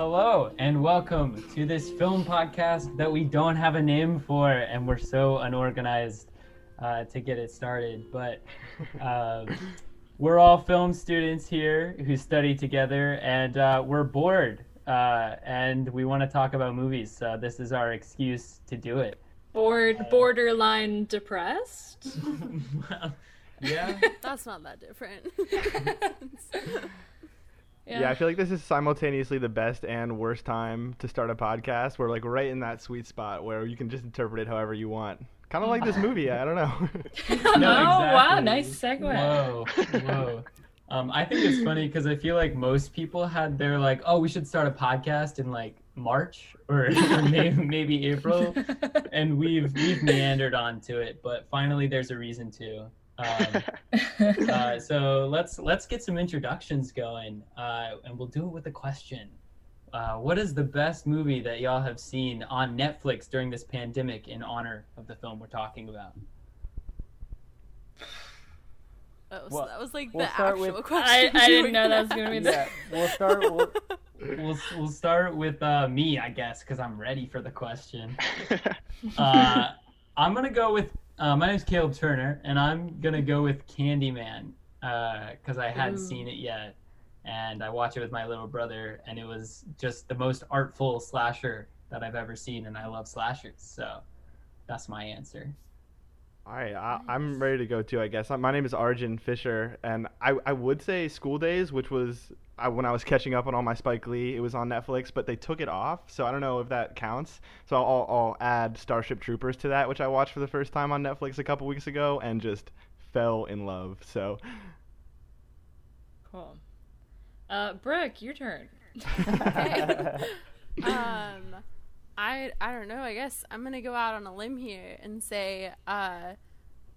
Hello and welcome to this film podcast that we don't have a name for, and we're so unorganized uh, to get it started. But uh, we're all film students here who study together, and uh, we're bored, uh, and we want to talk about movies. So this is our excuse to do it. Bored, borderline depressed. well, yeah. That's not that different. Yeah. I feel like this is simultaneously the best and worst time to start a podcast. We're like right in that sweet spot where you can just interpret it however you want. Kind of like this movie. I don't know. No, oh wow, nice segue. Whoa, whoa. Um, I think it's funny because I feel like most people had their like, oh, we should start a podcast in like March or, or maybe, maybe April, and we've we've meandered onto it, but finally there's a reason to. Um, uh, so let's let's get some introductions going, uh, and we'll do it with a question. Uh, what is the best movie that y'all have seen on Netflix during this pandemic in honor of the film we're talking about? Oh, so Well, that was like we'll the actual with- question. I, I didn't know that was gonna gonna be the. yeah, we'll start. We'll, we'll we'll start with uh, me, I guess, because I'm ready for the question. Uh, I'm gonna go with uh, my name's Caleb Turner, and I'm gonna go with Candyman because I hadn't Ooh. seen it yet, and I watched it with my little brother, and it was just the most artful slasher that I've ever seen, and I love slashers, so that's my answer. All right, I, I'm ready to go too. I guess my name is Arjun Fisher, and I, I would say School Daze, which was I, when I was catching up on all my Spike Lee. It was on Netflix, but they took it off, so I don't know if that counts. So I'll, I'll add Starship Troopers to that, which I watched for the first time on Netflix a couple weeks ago, and just fell in love. So Cool. Uh, Brooke, your turn. Um, I I don't know. I guess I'm gonna go out on a limb here and say uh,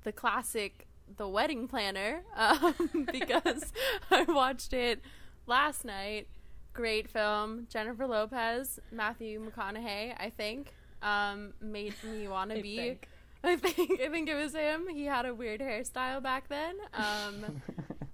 the classic The Wedding Planner um, because I watched it last night. Great film. Jennifer Lopez, Matthew McConaughey. I think um, made me want to be. think. I think I think it was him. He had a weird hairstyle back then. Um,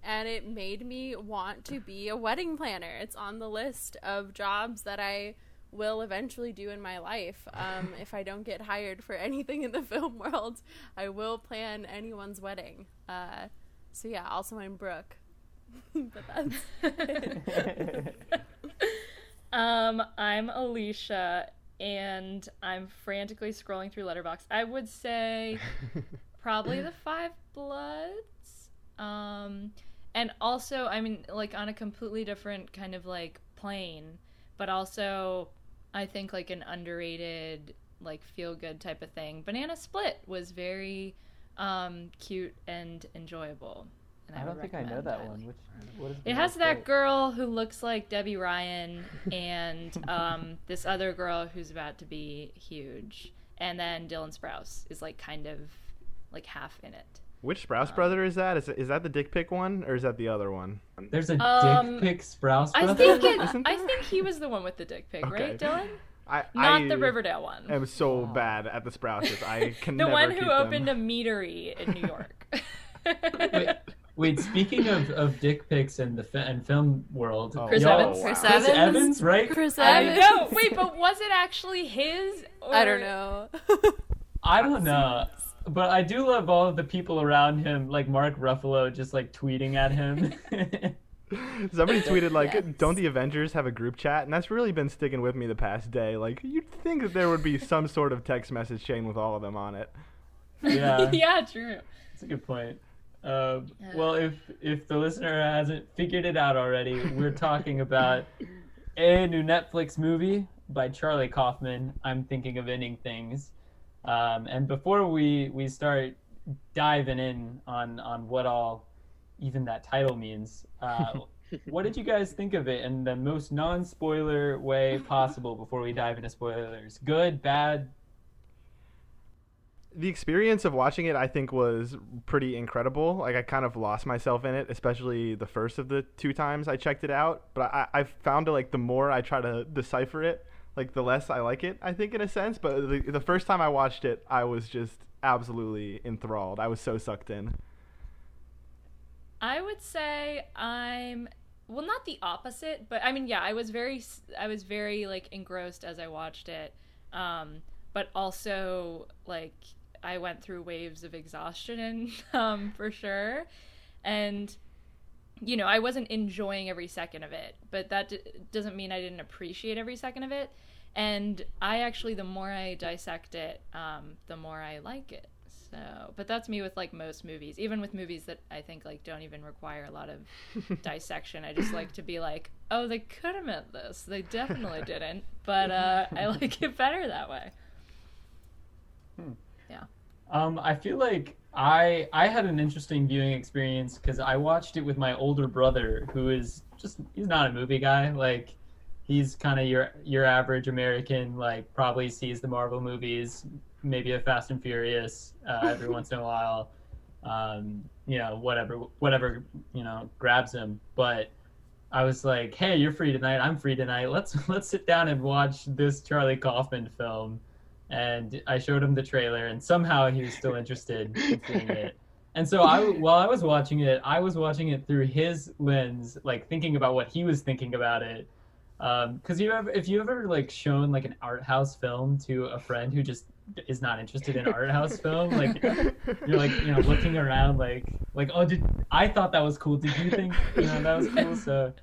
and it made me want to be a wedding planner. It's on the list of jobs that I will eventually do in my life. Um, if I don't get hired for anything in the film world, I will plan anyone's wedding. Uh, so yeah, also I'm Brooke. but that's. Um, I'm Alicia, and I'm frantically scrolling through Letterboxd. I would say probably the Five Bloods. Um, and also, I mean, like on a completely different kind of like plane, but also, I think like an underrated, like feel good type of thing. Banana Split was very um, cute and enjoyable. And I would don't think I know that highly. one. Which what is It has name? that girl who looks like Debby Ryan and um, this other girl who's about to be huge. And then Dylan Sprouse is like kind of like half in it. Which Sprouse brother is that? Is, is that the dick pic one, or is that the other one? There's a Um, dick pic Sprouse I think it, Isn't I think he was the one with the dick pic, right, Dylan? I Not I the Riverdale one. I am so bad at the Sprouses. I can the never one keep who them. opened a meadery in New York. wait, wait, speaking of, of dick pics in the fi- and film world, Oh, Chris y'all- Evans? Chris Chris Evans? Evans, right? Chris I Evans. know. Wait, but was it actually his? Or... I don't know. I don't know, but I do love all of the people around him, like Mark Ruffalo, just like tweeting at him. Somebody tweeted like, Yes. "Don't the Avengers have a group chat?" And that's really been sticking with me the past day. Like, you'd think that there would be some sort of text message chain with all of them on it. yeah, yeah, true. that's a good point. Um, well, if if the listener hasn't figured it out already, we're talking about a new Netflix movie by Charlie Kaufman. I'm thinking of ending things. Um, and before we we start diving in on on what all even that title means, uh, what did you guys think of it in the most non spoiler way possible? Before we dive into spoilers, good, bad. The experience of watching it, I think, was pretty incredible. Like, I kind of lost myself in it, especially the first of the two times I checked it out. But I, I found it like the more I try to decipher it, like the less I like it. I think in a sense. But the, the first time I watched it, I was just absolutely enthralled. I was so sucked in. I would say I'm well, not the opposite, but I mean, yeah, I was very, I was very like engrossed as I watched it, um, but also like I went through waves of exhaustion, um, for sure, and you know, I wasn't enjoying every second of it, but that d- doesn't mean I didn't appreciate every second of it. And I actually, the more I dissect it, um, the more I like it. So, but that's me with like most movies, even with movies that I think like don't even require a lot of dissection. I just like to be like, oh, they could have meant this. They definitely didn't, but uh, I like it better that way. Yeah. Um, I feel like I I had an interesting viewing experience because I watched it with my older brother, who is just he's not a movie guy. Like he's kind of your your average American. Like probably sees the Marvel movies, maybe a Fast and Furious uh, every once in a while. Um, you know, whatever whatever you know grabs him. But I was like, hey, you're free tonight. I'm free tonight. Let's let's sit down and watch this Charlie Kaufman film and I showed him the trailer, and somehow he was still interested in seeing it. And so I, while I was watching it, I was watching it through his lens, like thinking about what he was thinking about it. Um, because you have, if you ever like shown like an art house film to a friend who just is not interested in art house film, like you're like you know looking around like like oh did I thought that was cool? Did you think you know that was cool? So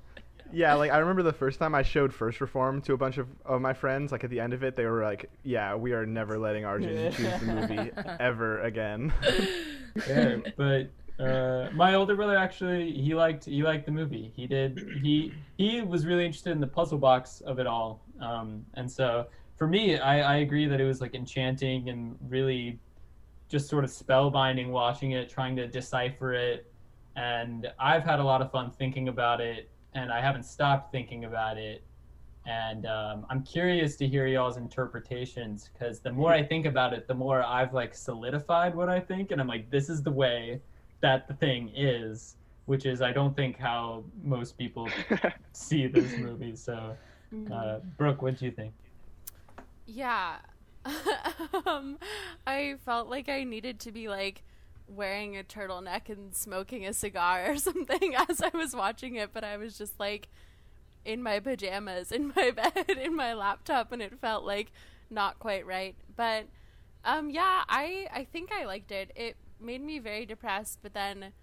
Yeah, like I remember the first time I showed First Reformed to a bunch of, of my friends. Like at the end of it, they were like, "Yeah, we are never letting Arjun choose the movie ever again." yeah, but uh, my older brother actually he liked he liked the movie. He did he he was really interested in the puzzle box of it all. Um, and so for me, I, I agree that it was like enchanting and really just sort of spellbinding watching it, trying to decipher it. And I've had a lot of fun thinking about it, and I haven't stopped thinking about it. And um, I'm curious to hear y'all's interpretations because the more I think about it, the more I've like solidified what I think, and I'm like, this is the way that the thing is, which is I don't think how most people see this movie. So, uh, Brooke, what do you think? Yeah. um, I felt like I needed to be like wearing a turtleneck and smoking a cigar or something as I was watching it, but I was just like in my pajamas, in my bed, in my laptop, and it felt like not quite right. But um, yeah, I I think I liked it. It made me very depressed, but then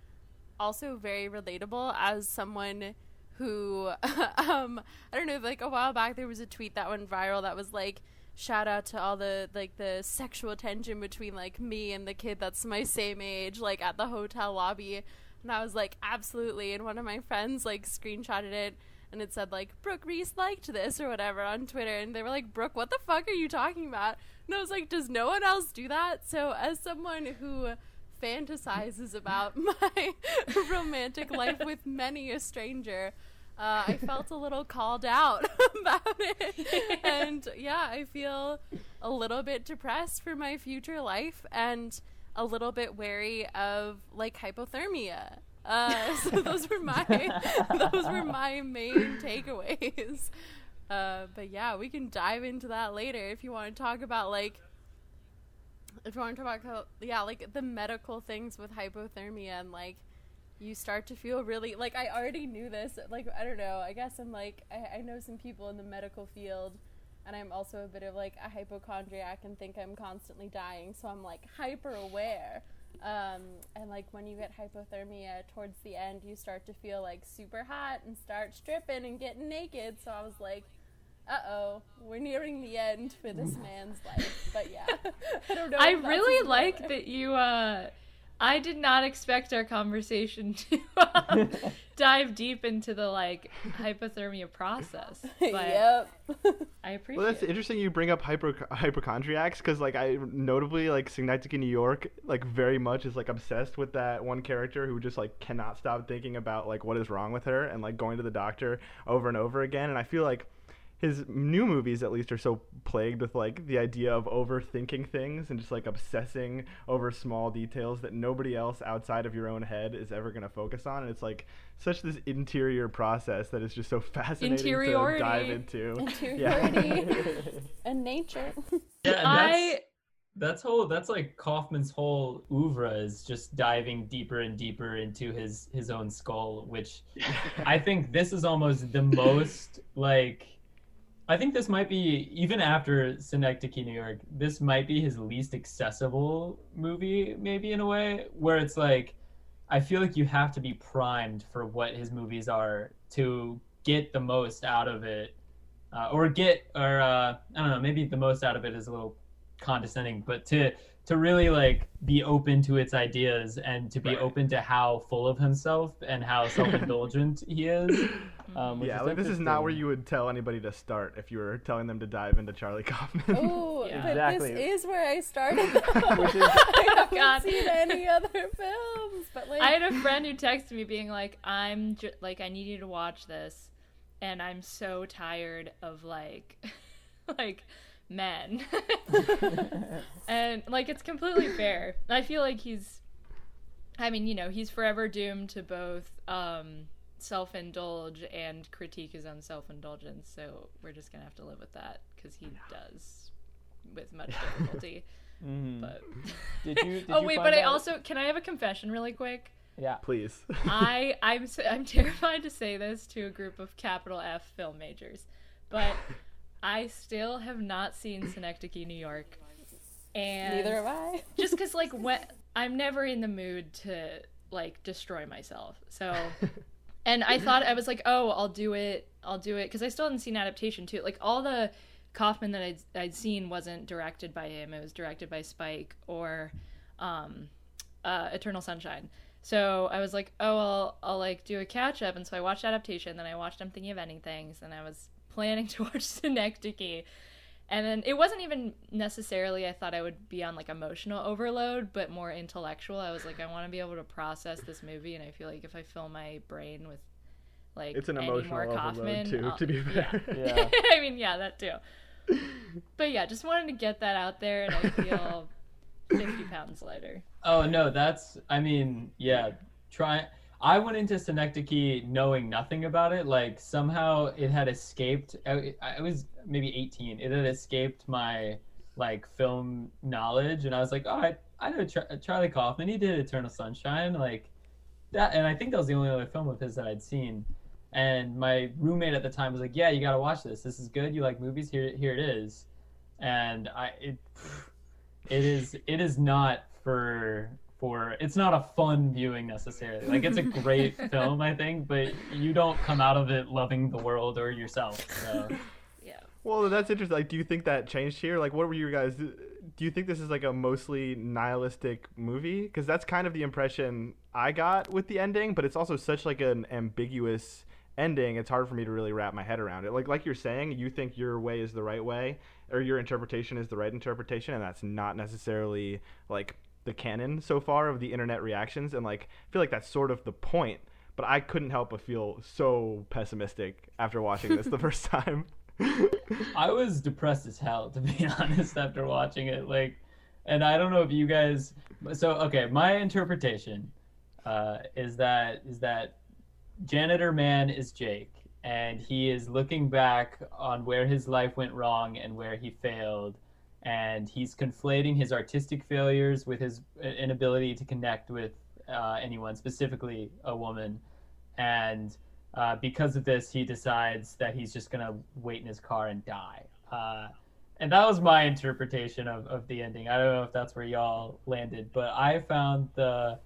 also very relatable as someone who um I don't know like a while back there was a tweet that went viral that was like shout out to all the like the sexual tension between like me and the kid that's my same age like at the hotel lobby. And I was like absolutely and one of my friends like screenshotted it and it said like Brooke Reese liked this or whatever on Twitter. And they were like Brooke what the fuck are you talking about? And I was like does no one else do that? So as someone who fantasizes about my romantic life with many a stranger. Uh, I felt a little called out about it. And yeah, I feel a little bit depressed for my future life and a little bit wary of like hypothermia. Uh, so those were my those were my main takeaways. Uh, but yeah, we can dive into that later if you want to talk about like if you want to talk about yeah like the medical things with hypothermia and like you start to feel really like i already knew this like i don't know i guess i'm like i, I know some people in the medical field and i'm also a bit of like a hypochondriac and think i'm constantly dying so i'm like hyper aware um, and like when you get hypothermia towards the end you start to feel like super hot and start stripping and getting naked so i was like uh-oh we're nearing the end for this man's life but yeah i don't know I if that's a really like that you. uh I did not expect our conversation to um, dive deep into the like hypothermia process, but yep I appreciate. Well, that's it. interesting. You bring up hyper hypochondriacs because, like, I notably like Synecdoche, New York, like very much is like obsessed with that one character who just like cannot stop thinking about like what is wrong with her and like going to the doctor over and over again. And I feel like his new movies at least are so plagued with like the idea of overthinking things and just like obsessing over small details that nobody else outside of your own head is ever going to focus on. And it's like such this interior process that is just so fascinating to dive into. Interiority. And nature. Yeah, and that's, I that's whole that's like Kaufman's whole oeuvre is just diving deeper and deeper into his his own skull, which I think this is almost the most like I think this might be even after Synecdoche, New York, this might be his least accessible movie, maybe in a way, where it's like I feel like you have to be primed for what his movies are to get the most out of it. Uh, or get or uh, I don't know, maybe the most out of it is a little condescending, but to to really like be open to its ideas and to be Right. open to how full of himself and how self-indulgent he is. Um, which yeah, is like this is not where you would tell anybody to start if you were telling them to dive into Charlie Kaufman. Oh, Yeah. but Exactly. this is where I started. Which is- I haven't God. seen any other films, but like I had a friend who texted me being like, "I'm ju- like, I need you to watch this, and I'm so tired of like, like men." and like, it's completely fair. I feel like he's, I mean, you know, he's forever doomed to both um, self-indulge and critique his own self-indulgence. So we're just gonna have to live with that because he does with much difficulty. Mhm. But Did you? Did oh you wait, find but I also can I have a confession really quick? Yeah. Please. I I'm s- I'm terrified to say this to a group of capital F film majors, but I still have not seen Synecdoche, New York, and neither have I. just because like when I'm never in the mood to like destroy myself, so. And I thought I was like, oh, I'll do it, I'll do it, because I still hadn't seen adaptation too. Like all the Kaufman that I'd, I'd seen wasn't directed by him; it was directed by Spike or um, uh, Eternal Sunshine. So I was like, oh, I'll, I'll like do a catch up, and so I watched adaptation. Then I watched I'm Thinking of Ending Things, and I was planning to watch Synecdoche. And then it wasn't even necessarily I thought I would be on like emotional overload, but more intellectual. I was like, I want to be able to process this movie, and I feel like if I fill my brain with like It's an any emotional more overload Kaufman, too, I'll- to be fair. Yeah. I mean, yeah, that too. But yeah, just wanted to get that out there, and I feel fifty pounds lighter. Oh no, that's I mean, yeah, try I went into Synecdoche knowing nothing about it. Like somehow it had escaped uh, I, I was maybe 18. It had escaped my like film knowledge and I was like, "Oh, I I know Char- Charlie Kaufman. He did Eternal Sunshine." Like that and I think that was the only other film of his that I'd seen. And my roommate at the time was like, "Yeah, you got to watch this. This is good. You like movies? Here here it is." And I it it is it is not for for it's not a fun viewing necessarily like it's a great film i think but you don't come out of it loving the world or yourself so Yeah. Well, that's interesting. Like, do you think that changed here? Like, what were you guys? Do you think this is like a mostly nihilistic movie? Because that's kind of the impression I got with the ending. But it's also such like an ambiguous ending. It's hard for me to really wrap my head around it. Like, like you're saying, you think your way is the right way, or your interpretation is the right interpretation, and that's not necessarily like the canon so far of the internet reactions. And like, I feel like that's sort of the point. But I couldn't help but feel so pessimistic after watching this the first time. i was depressed as hell to be honest after watching it like and i don't know if you guys so okay my interpretation uh, is that is that janitor man is jake and he is looking back on where his life went wrong and where he failed and he's conflating his artistic failures with his inability to connect with uh, anyone specifically a woman. And uh, because of this he decides that he's just gonna wait in his car and die. Uh, and that was my interpretation of, of the ending. I don't know if that's where y'all landed but i found the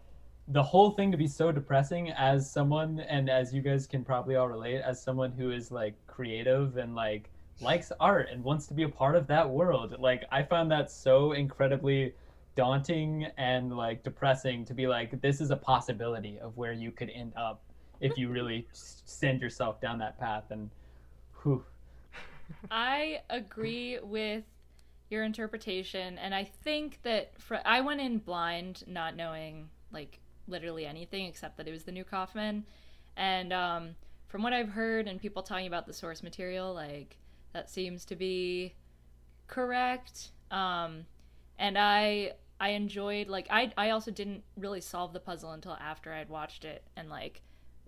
the whole thing to be so depressing as someone and as you guys can probably all relate as someone who is like creative and like likes art and wants to be a part of that world. Like i found that so incredibly daunting and like depressing to be like this is a possibility of where you could end up if you really send yourself down that path and whew, I agree with your interpretation, and I think that for, I went in blind, not knowing like literally anything except that it was the new Kaufman, and um, from what I've heard and people talking about the source material, like that seems to be correct. Um, and I I enjoyed like I I also didn't really solve the puzzle until after I'd watched it and like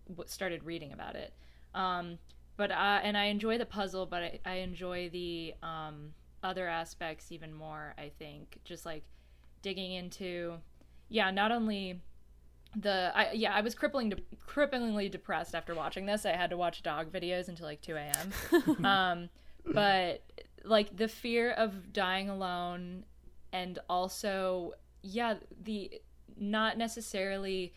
w- started reading about it. Um, but I and I enjoy the puzzle, but I, I enjoy the um, other aspects even more, I think. Just like digging into yeah, not only the I yeah, I was crippling de- cripplingly depressed after watching this. I had to watch dog videos until like 2 a.m. um but like the fear of dying alone and also yeah, the not necessarily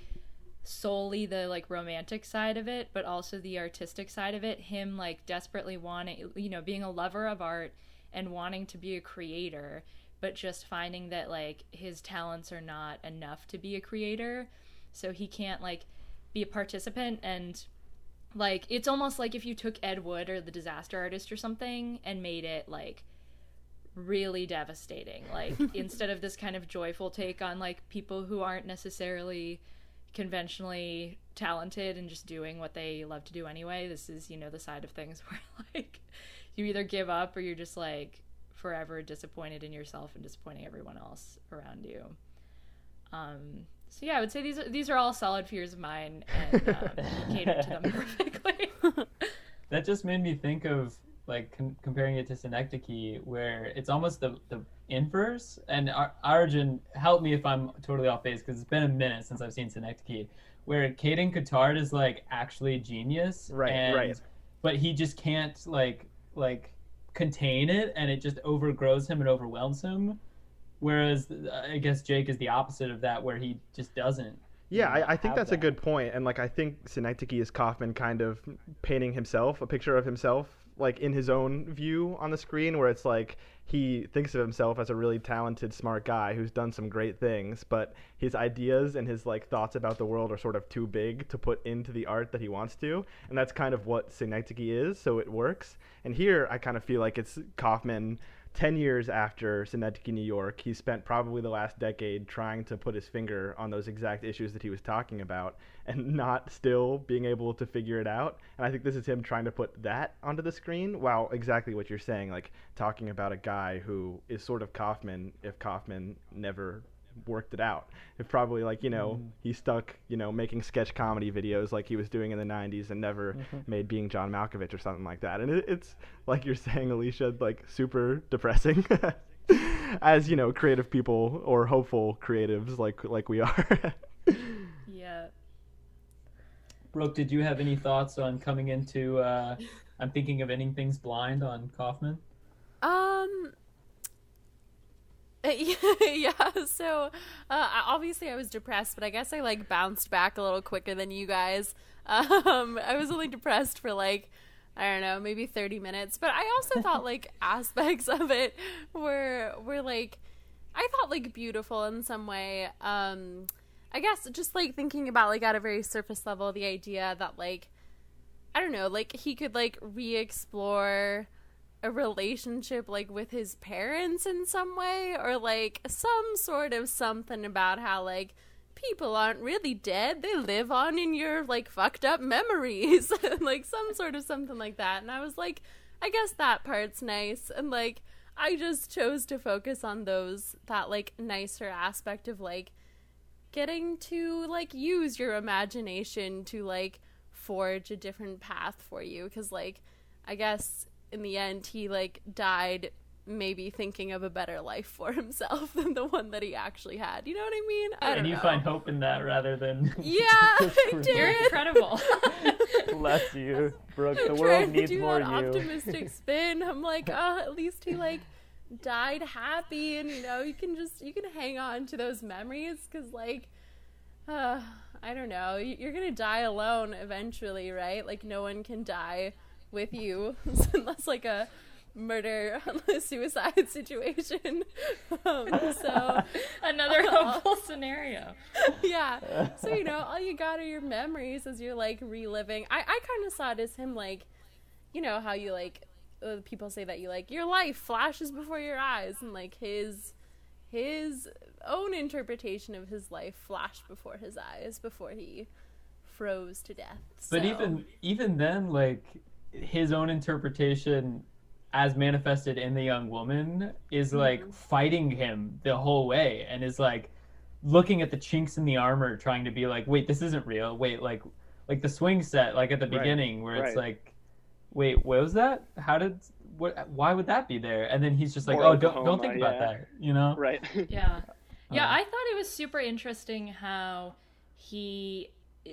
solely the like romantic side of it, but also the artistic side of it. Him like desperately wanting, you know, being a lover of art and wanting to be a creator, but just finding that like his talents are not enough to be a creator. So he can't like be a participant and like it's almost like if you took Ed Wood or the disaster artist or something and made it like really devastating. Like instead of this kind of joyful take on like people who aren't necessarily conventionally talented and just doing what they love to do anyway. This is, you know, the side of things where like you either give up or you're just like forever disappointed in yourself and disappointing everyone else around you. Um, so yeah, I would say these are, these are all solid fears of mine and um, you cater to them perfectly. That just made me think of like com- comparing it to Synecdoche, where it's almost the the inverse. And Ar- Arjun, help me if I'm totally off base because it's been a minute since I've seen Synecdoche, where Caden Cotard is like actually a genius, Right, and, right. But he just can't like like contain it, and it just overgrows him and overwhelms him. Whereas uh, I guess Jake is the opposite of that, where he just doesn't. Yeah, I, I think that's a good point, and like I think Synecdoche is Kaufman kind of painting himself a picture of himself, like in his own view on the screen, where it's like he thinks of himself as a really talented, smart guy who's done some great things, but his ideas and his like thoughts about the world are sort of too big to put into the art that he wants to, and that's kind of what Synecdoche is, so it works. And here, I kind of feel like it's Kaufman 10 years after Synecdoche, New York, he spent probably the last decade trying to put his finger on those exact issues that he was talking about and not still being able to figure it out. And I think this is him trying to put that onto the screen while exactly what you're saying, like talking about a guy who is sort of Kaufman if Kaufman never worked it out. If probably like, you know, he stuck, you know, making sketch comedy videos like he was doing in the 90s and never made being John Malkovich or something like that. And it, it's like you're saying Alicia like super depressing. As, you know, creative people or hopeful creatives like like we are. yeah. Brooke, did you have any thoughts on coming into? Uh, I'm thinking of ending things blind on Kaufman. Um. Yeah, so uh, obviously I was depressed, but I guess I like bounced back a little quicker than you guys. Um, I was only depressed for like I don't know, maybe 30 minutes, but I also thought like aspects of it were were like I thought like beautiful in some way. Um, I guess just like thinking about like at a very surface level the idea that like I don't know, like he could like re-explore a relationship like with his parents in some way or like some sort of something about how like people aren't really dead. They live on in your like fucked up memories. Like some sort of something like that. And i was like i guess that part's nice. And like i just chose to focus on those that like nicer aspect of like getting to like use your imagination to like forge a different path for you. Because like i guess in the end he like died maybe thinking of a better life for himself than the one that he actually had. You know what i mean? I don't and you know. find hope in that rather than yeah You're incredible. Bless you, Brooke. The trying world to needs do more that you. optimistic spin. I'm like oh at least he like died happy and you know you can just you can hang on to those memories because like uh i don't know. You're gonna die alone eventually right? Like no one can die with you unless like a murder suicide situation um, so Another hopeful scenario. yeah. So you know, all you got are your memories as you're like reliving. I I kind of saw it as him like, you know how you like uh, people say that you like your life flashes before your eyes, and like his his own interpretation of his life flashed before his eyes before he froze to death. But even even then, like his own interpretation, as manifested in the young woman, is like fighting him the whole way, and is like looking at the chinks in the armor, trying to be like, wait, this isn't real. Wait, like like the swing set, like at the Right, beginning, where it's right. like, wait, what was that? How did what why would that be there and then he's just like Or oh don't don't think about yeah. that you know Right. Yeah. Yeah, Uh, I thought it was super interesting how he,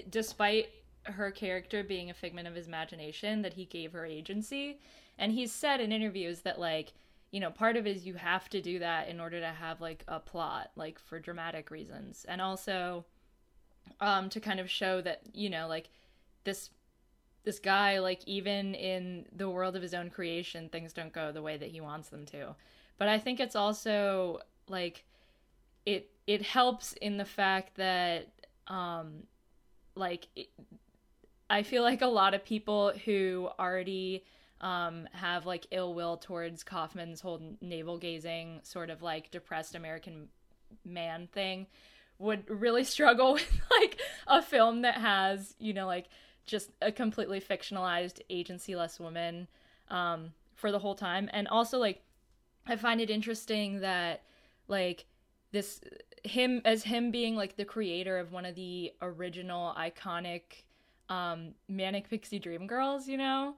despite her character being a figment of his imagination, that he gave her agency. And he's said in interviews that, like, you know, part of it is you have to do that in order to have, like, a plot, like, for dramatic reasons. And also um, to kind of show that, you know, like, this. This guy, like, even in the world of his own creation, things don't go the way that he wants them to. But I think it's also, like, it it helps in the fact that um like it, i feel like a lot of people who already um have like ill will towards kaufman's whole navel gazing sort of like depressed american man thing would really struggle with like a film that has you know like just a completely fictionalized agency-less woman um for the whole time. And also like i find it interesting that like this him as him being like the creator of one of the original iconic um manic pixie dream girls you know?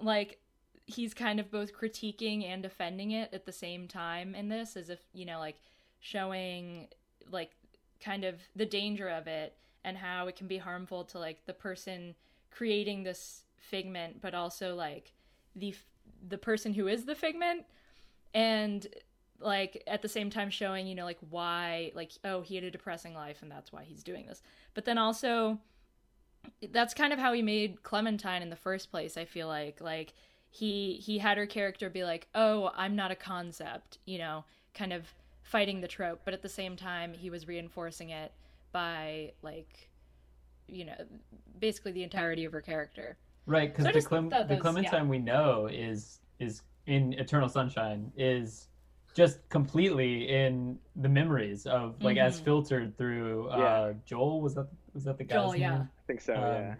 Like he's kind of both critiquing and defending it at the same time in this as if you know like showing like kind of the danger of it and how it can be harmful to like the person creating this figment but also like the the person who is the figment. And like at the same time showing you know like why like oh he had a depressing life and that's why he's doing this. But then also that's kind of how he made clementine in the first place i feel like like he he had her character be like oh i'm not a concept you know kind of fighting the trope but at the same time he was reinforcing it by like you know basically the entirety of her character right because So the, Clem- thought the clementine yeah. we know is is in eternal sunshine is just completely in the memories of like as Mhm. filtered through uh Yeah. joel was that was that the guy's Joel, name? yeah. I think so. Um, yeah.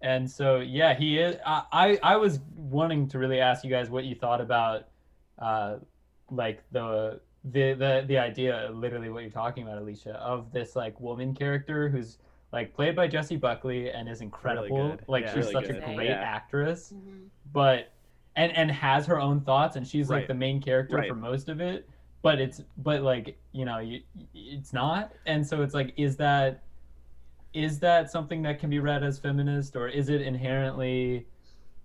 and so yeah he is I, I i was wanting to really ask you guys what you thought about uh like the the the the idea literally what you're talking about alicia of this like woman character who's like played by jessie buckley and is incredible good. like Yeah. she's Really such good. a great Yeah. actress Mm-hmm. but and and has her own thoughts and she's like the main character Right. for most of it but it's but like you know you, it's not and so it's like is that is that something that can be read as feminist or is it inherently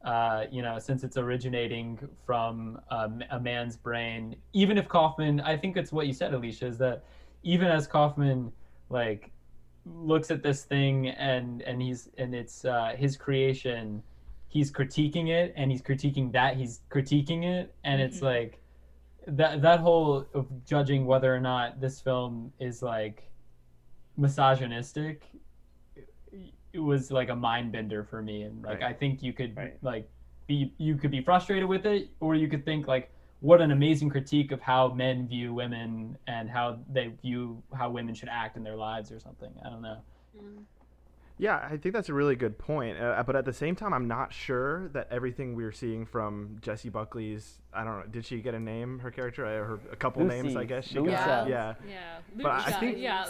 uh, you know since it's originating from um, a man's brain even if kaufman i think it's what you said alicia is that even as kaufman like looks at this thing and and he's and it's uh, his creation he's critiquing it and he's critiquing that he's critiquing it and it's Mhm. like that that whole of judging whether or not this film is like misogynistic it was like a mind bender for me and like Right. i think you could Right. like be you could be frustrated with it or you could think like what an amazing critique of how men view women and how they view how women should act in their lives or something i don't know mm. Yeah, I think that's a really good point. Uh, but at the same time, I'm not sure that everything we're seeing from Jessie Buckley's, I don't know, did she get a name, her character? Uh, Her, a couple names, I guess. She Lucy. got, Yeah. yeah. yeah But I think- yeah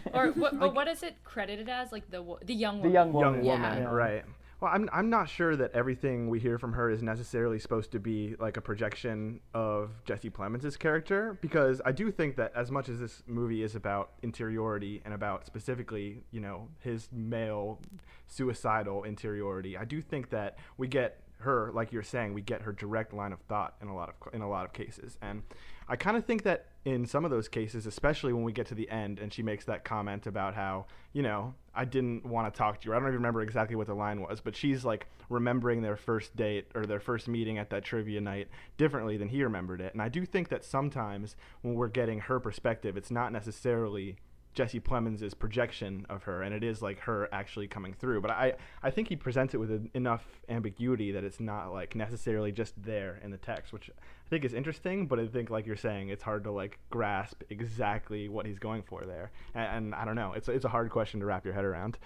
or what, but Like- what is it credited as like the the young woman young young woman. woman, Yeah. right? Well, I'm I'm not sure that everything we hear from her is necessarily supposed to be like a projection of Jesse Plemons' character because I do think that as much as this movie is about interiority and about specifically, you know, his male suicidal interiority, I do think that we get her like you're saying, we get her direct line of thought in a lot of in a lot of cases. And I kind of think that in some of those cases, especially when we get to the end and she makes that comment about how, you know, I didn't want to talk to you. I don't even remember exactly what the line was, but she's like remembering their first date or their first meeting at that trivia night differently than he remembered it. And I do think that sometimes when we're getting her perspective, it's not necessarily Jesse Plemons' projection of her, and it is like her actually coming through. But I, I think he presents it with en- enough ambiguity that it's not like necessarily just there in the text, which I think is interesting. But I think, like you're saying, it's hard to like grasp exactly what he's going for there. And, and I don't know, it's it's a hard question to wrap your head around.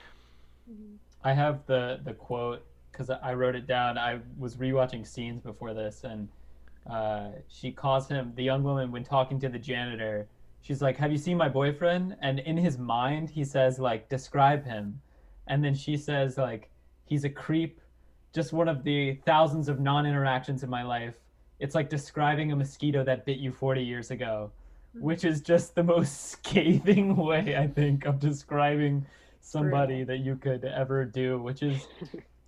I have the the quote because I wrote it down. I was rewatching scenes before this, and uh, she calls him the young woman when talking to the janitor. She's like, "Have you seen my boyfriend?" And in his mind, he says like, "Describe him," and then she says like, "He's a creep, just one of the thousands of non-interactions in my life. It's like describing a mosquito that bit you 40 years ago, mm-hmm. which is just the most scathing way I think of describing somebody that you could ever do, which is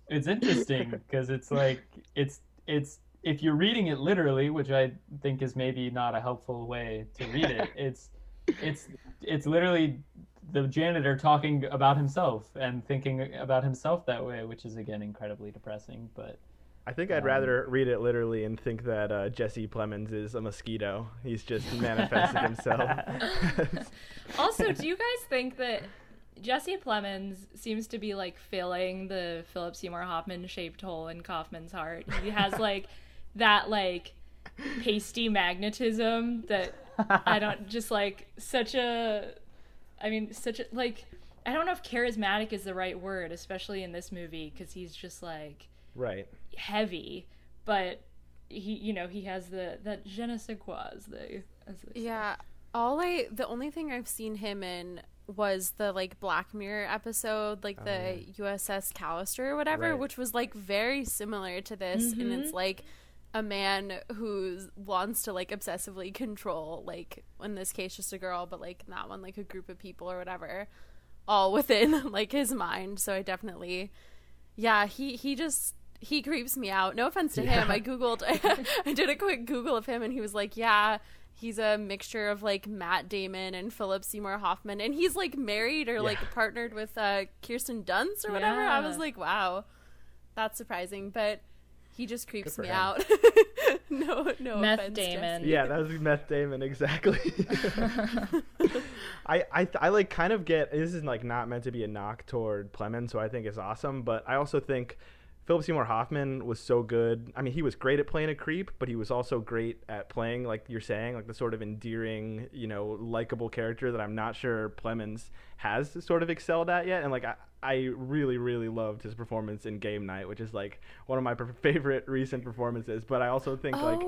it's interesting because it's like it's it's if you're reading it literally, which I think is maybe not a helpful way to read it, it's it's it's literally the janitor talking about himself and thinking about himself that way, which is again incredibly depressing. But I think I'd Um, rather read it literally and think that uh, Jesse Plemons is a mosquito. He's just manifested himself. Also, do you guys think that Jesse Plemons seems to be like filling the Philip Seymour Hoffman shaped hole in Kaufman's heart? He has like that like pasty magnetism that I don't just like such a I mean such a like I don't know if charismatic is the right word, especially in this movie because he's just like right. heavy, but he you know he has the that je ne sais quoi as they as they say. Yeah. All I the only thing I've seen him in was the like Black Mirror episode, like the oh, USS Callister or whatever, Right. which was like very similar to this and it's mm-hmm. like a man who wants to like obsessively control like in this case just a girl, but like in that one like a group of people or whatever, all within like his mind. So I definitely yeah, he he just he creeps me out. No offense to him. I googled I did a quick google of him and he was like, "Yeah, he's a mixture of like Matt Damon and Philip Seymour Hoffman and he's like married or like partnered with uh Kirsten Dunst or whatever." I was like, "Wow. That's surprising." But he just creeps me him. out. no no Meth offense, Damon. Jesse. Yeah, that was Meth Damon exactly. I, I I like kind of get this is like not meant to be a knock toward Plemons, so I think it's awesome. But I also think Philip Seymour Hoffman was so good. I mean, he was great at playing a creep, but he was also great at playing, like you're saying, like the sort of endearing, you know, likable character that I'm not sure Plemons has sort of excelled at yet. And like I, I really, really loved his performance in Game Night, which is like one of my per- favorite recent performances. But I also think like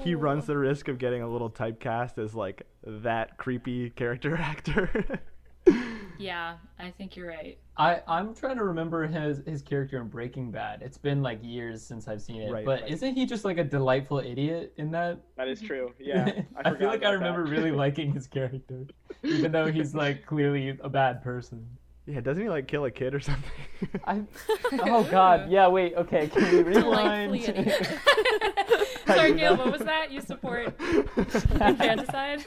he oh. runs the risk of getting a little typecast as like that creepy character actor. Yeah, I think you're right. I I'm trying to remember his his character in Breaking Bad. It's been like years since I've seen it, Right, but right. isn't he just like a delightful idiot in that? That is true. Yeah. I, I, feel like I remember that. really liking his character, even though he's like clearly a bad person. yeah, doesn't he like kill a kid or something? I oh god, yeah. Wait, okay. Can we rewind? Sorry, Gail, what was that? You support infanticide?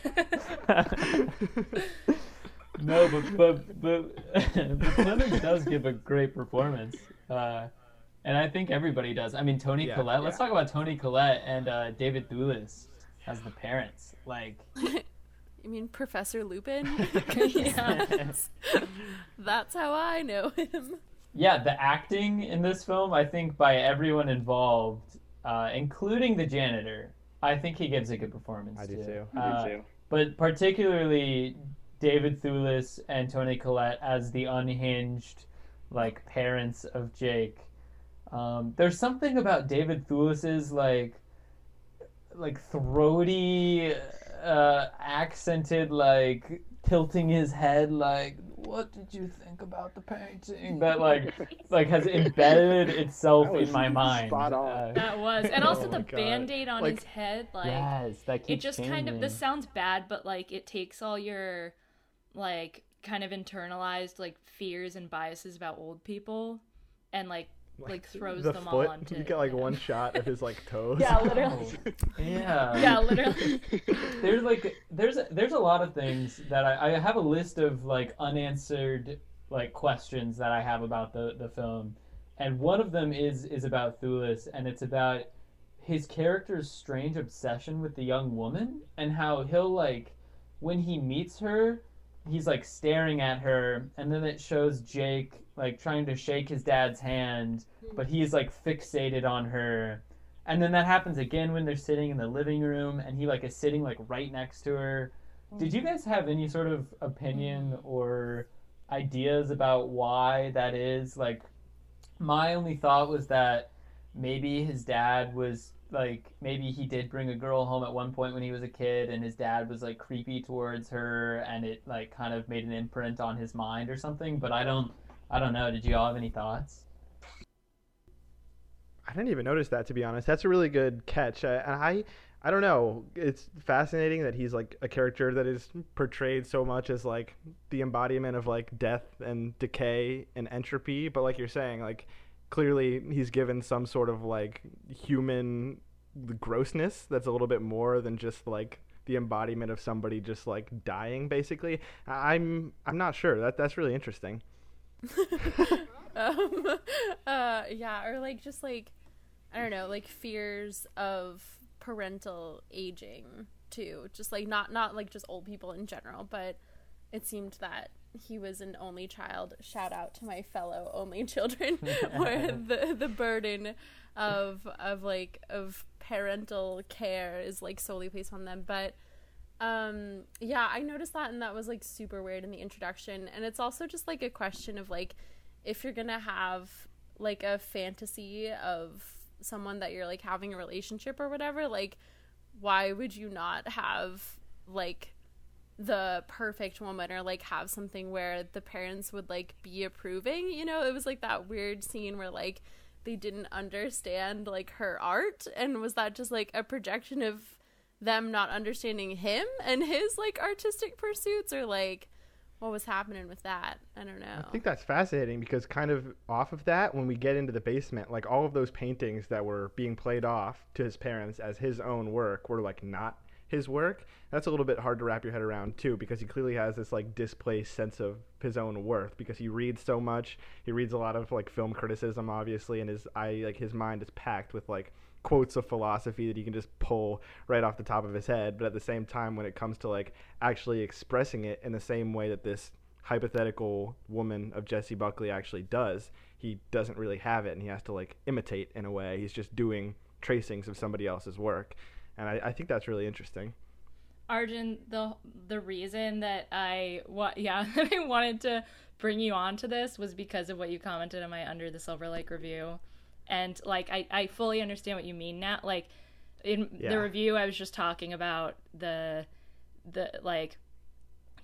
No, but but but, but Plemons does give a great performance, uh, and I think everybody does. I mean, Toni Yeah, Collette. Let's yeah. talk about Toni Collette and uh, David Thewlis as the parents. Like, You mean Professor Lupin? yeah. That's how I know him. yeah, the acting in this film, I think by everyone involved, uh, including the janitor, I think he gives a good performance. I do too. too. I Uh, do too. but particularly David Thewlis and Toni Collette as the unhinged, like parents of Jake. Um, there's something about David Thewlis's like, like throaty, uh, accented, like tilting his head, like "What did you think about the painting?" That like, like has embedded itself in my mind. spot on. Uh, That was, and also Oh the God. band-aid on Like- his head, like yes, that it keeps just kind of. This sounds bad, but like it takes all your, like, kind of internalized like fears and biases about old people, and like like throws the them foot. all onto. you get like yeah. one shot of his like toes. Yeah, literally. Oh. yeah. Yeah, literally. there's like there's there's a lot of things that I, I have a list of like unanswered like questions that I have about the the film, and one of them is is about Thewlis, and it's about his character's strange obsession with the young woman and how he'll like when he meets her he's like staring at her and then it shows Jake like trying to shake his dad's hand hmm. but he's like fixated on her. And then that happens again when they're sitting in the living room and he like is sitting like right next to her. Did you guys have any sort of opinion hmm. or ideas about why that is? Like my only thought was that maybe his dad was like maybe he did bring a girl home at one point when he was a kid and his dad was like creepy towards her and it like kind of made an imprint on his mind or something but i don't i don't know did you all have any thoughts I didn't even notice that to be honest. That's a really good catch. And I I don't know. It's fascinating that he's like a character that is portrayed so much as like the embodiment of like death and decay and entropy, but like you're saying like clearly he's given some sort of like human grossness that's a little bit more than just like the embodiment of somebody just like dying basically. I'm I'm not sure. That that's really interesting. um, uh, yeah, or like just like I don't know, like fears of parental aging too. Just like not not like just old people in general, but it seemed that he was an only child. Shout out to my fellow only children, where the the burden of of like of parental care is like solely placed on them. But um yeah, I noticed that and that was like super weird in the introduction. And it's also just like a question of like if you're gonna have like a fantasy of someone that you're like having a relationship or whatever, like why would you not have like the perfect woman or like have something where the parents would like be approving you know? It was like that weird scene where like they didn't understand like her art. And was that just like a projection of them not understanding him and his like artistic pursuits? Or like what was happening with that? I don't know. I think that's fascinating because kind of off of that, when we get into the basement, like all of those paintings that were being played off to his parents as his own work were like not his work. That's a little bit hard to wrap your head around too, because he clearly has this like displaced sense of his own worth because he reads so much. He reads a lot of like film criticism, obviously, and his I like his mind is packed with like quotes of philosophy that he can just pull right off the top of his head. But at the same time, when it comes to like actually expressing it in the same way that this hypothetical woman of Jessie Buckley actually does, he doesn't really have it, and he has to like imitate in a way. He's just doing tracings of somebody else's work, and I, I think that's really interesting. Arjun, the the reason that I what yeah I wanted to bring you on to this was because of what you commented on my Under the Silver Lake review, and like I I fully understand what you mean now. Like in Yeah. the review, I was just talking about the the like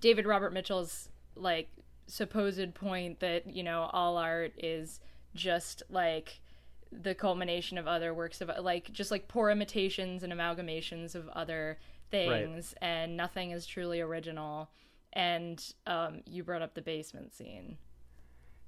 David Robert Mitchell's like supposed point that you know all art is just like the culmination of other works of like just like poor imitations and amalgamations of other things and nothing is truly original and um, you brought up the basement scene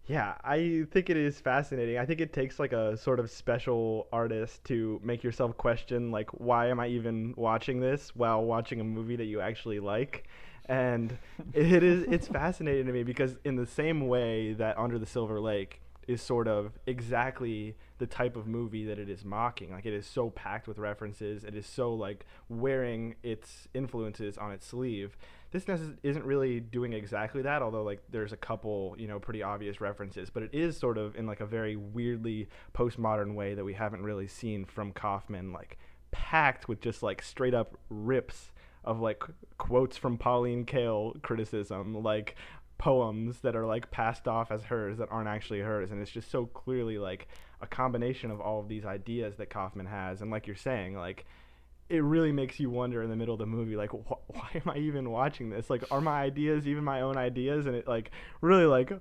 Yeah, I think it is fascinating. I think it takes like a sort of special artist to make yourself question like why am I even watching this while watching a movie that you actually like? And it is it's fascinating to me because in the same way that Under the Silver Lake is sort of exactly the type of movie that it is mocking. Like it is so packed with references. It is so like wearing its influences on its sleeve. This isn't really doing exactly that, although like there's a couple, you know, pretty obvious references, but it is sort of in like a very weirdly postmodern way that we haven't really seen from Kaufman like packed with just like straight up rips of like quotes from Pauline Kael criticism, like poems that are like passed off as hers that aren't actually hers and it's just so clearly like a combination of all of these ideas that Kaufman has and like you're saying like it really makes you wonder in the middle of the movie like wh- why am I even watching this? Like are my ideas even my own ideas? And it like really like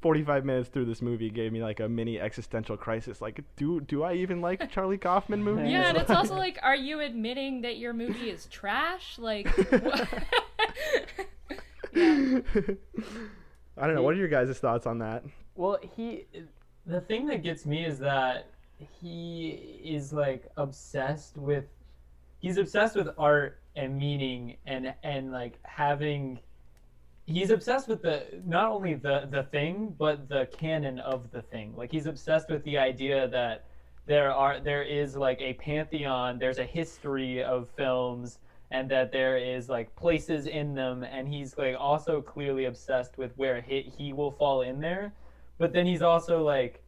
45 minutes through this movie gave me like a mini existential crisis like do do I even like Charlie Kaufman movies? yeah and it's also like are you admitting that your movie is trash? Like what? Yeah. I don't know. What are your guys' thoughts on that? Well, he, the thing that gets me is that he is like obsessed with, he's obsessed with art and meaning and and like having, he's obsessed with the not only the the thing but the canon of the thing. Like he's obsessed with the idea that there are there is like a pantheon, there's a history of films and that there is like places in them and he's like also clearly obsessed with where he, he will fall in there but then he's also like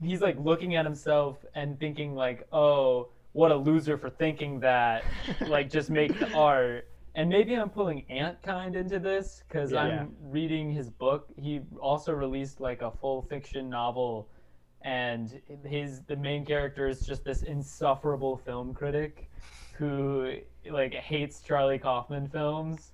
he's like looking at himself and thinking like oh what a loser for thinking that like just make the art and maybe i'm pulling Antkind into this because Yeah. i'm Yeah. reading his book he also released like a full fiction novel and his the main character is just this insufferable film critic who like hates Charlie Kaufman films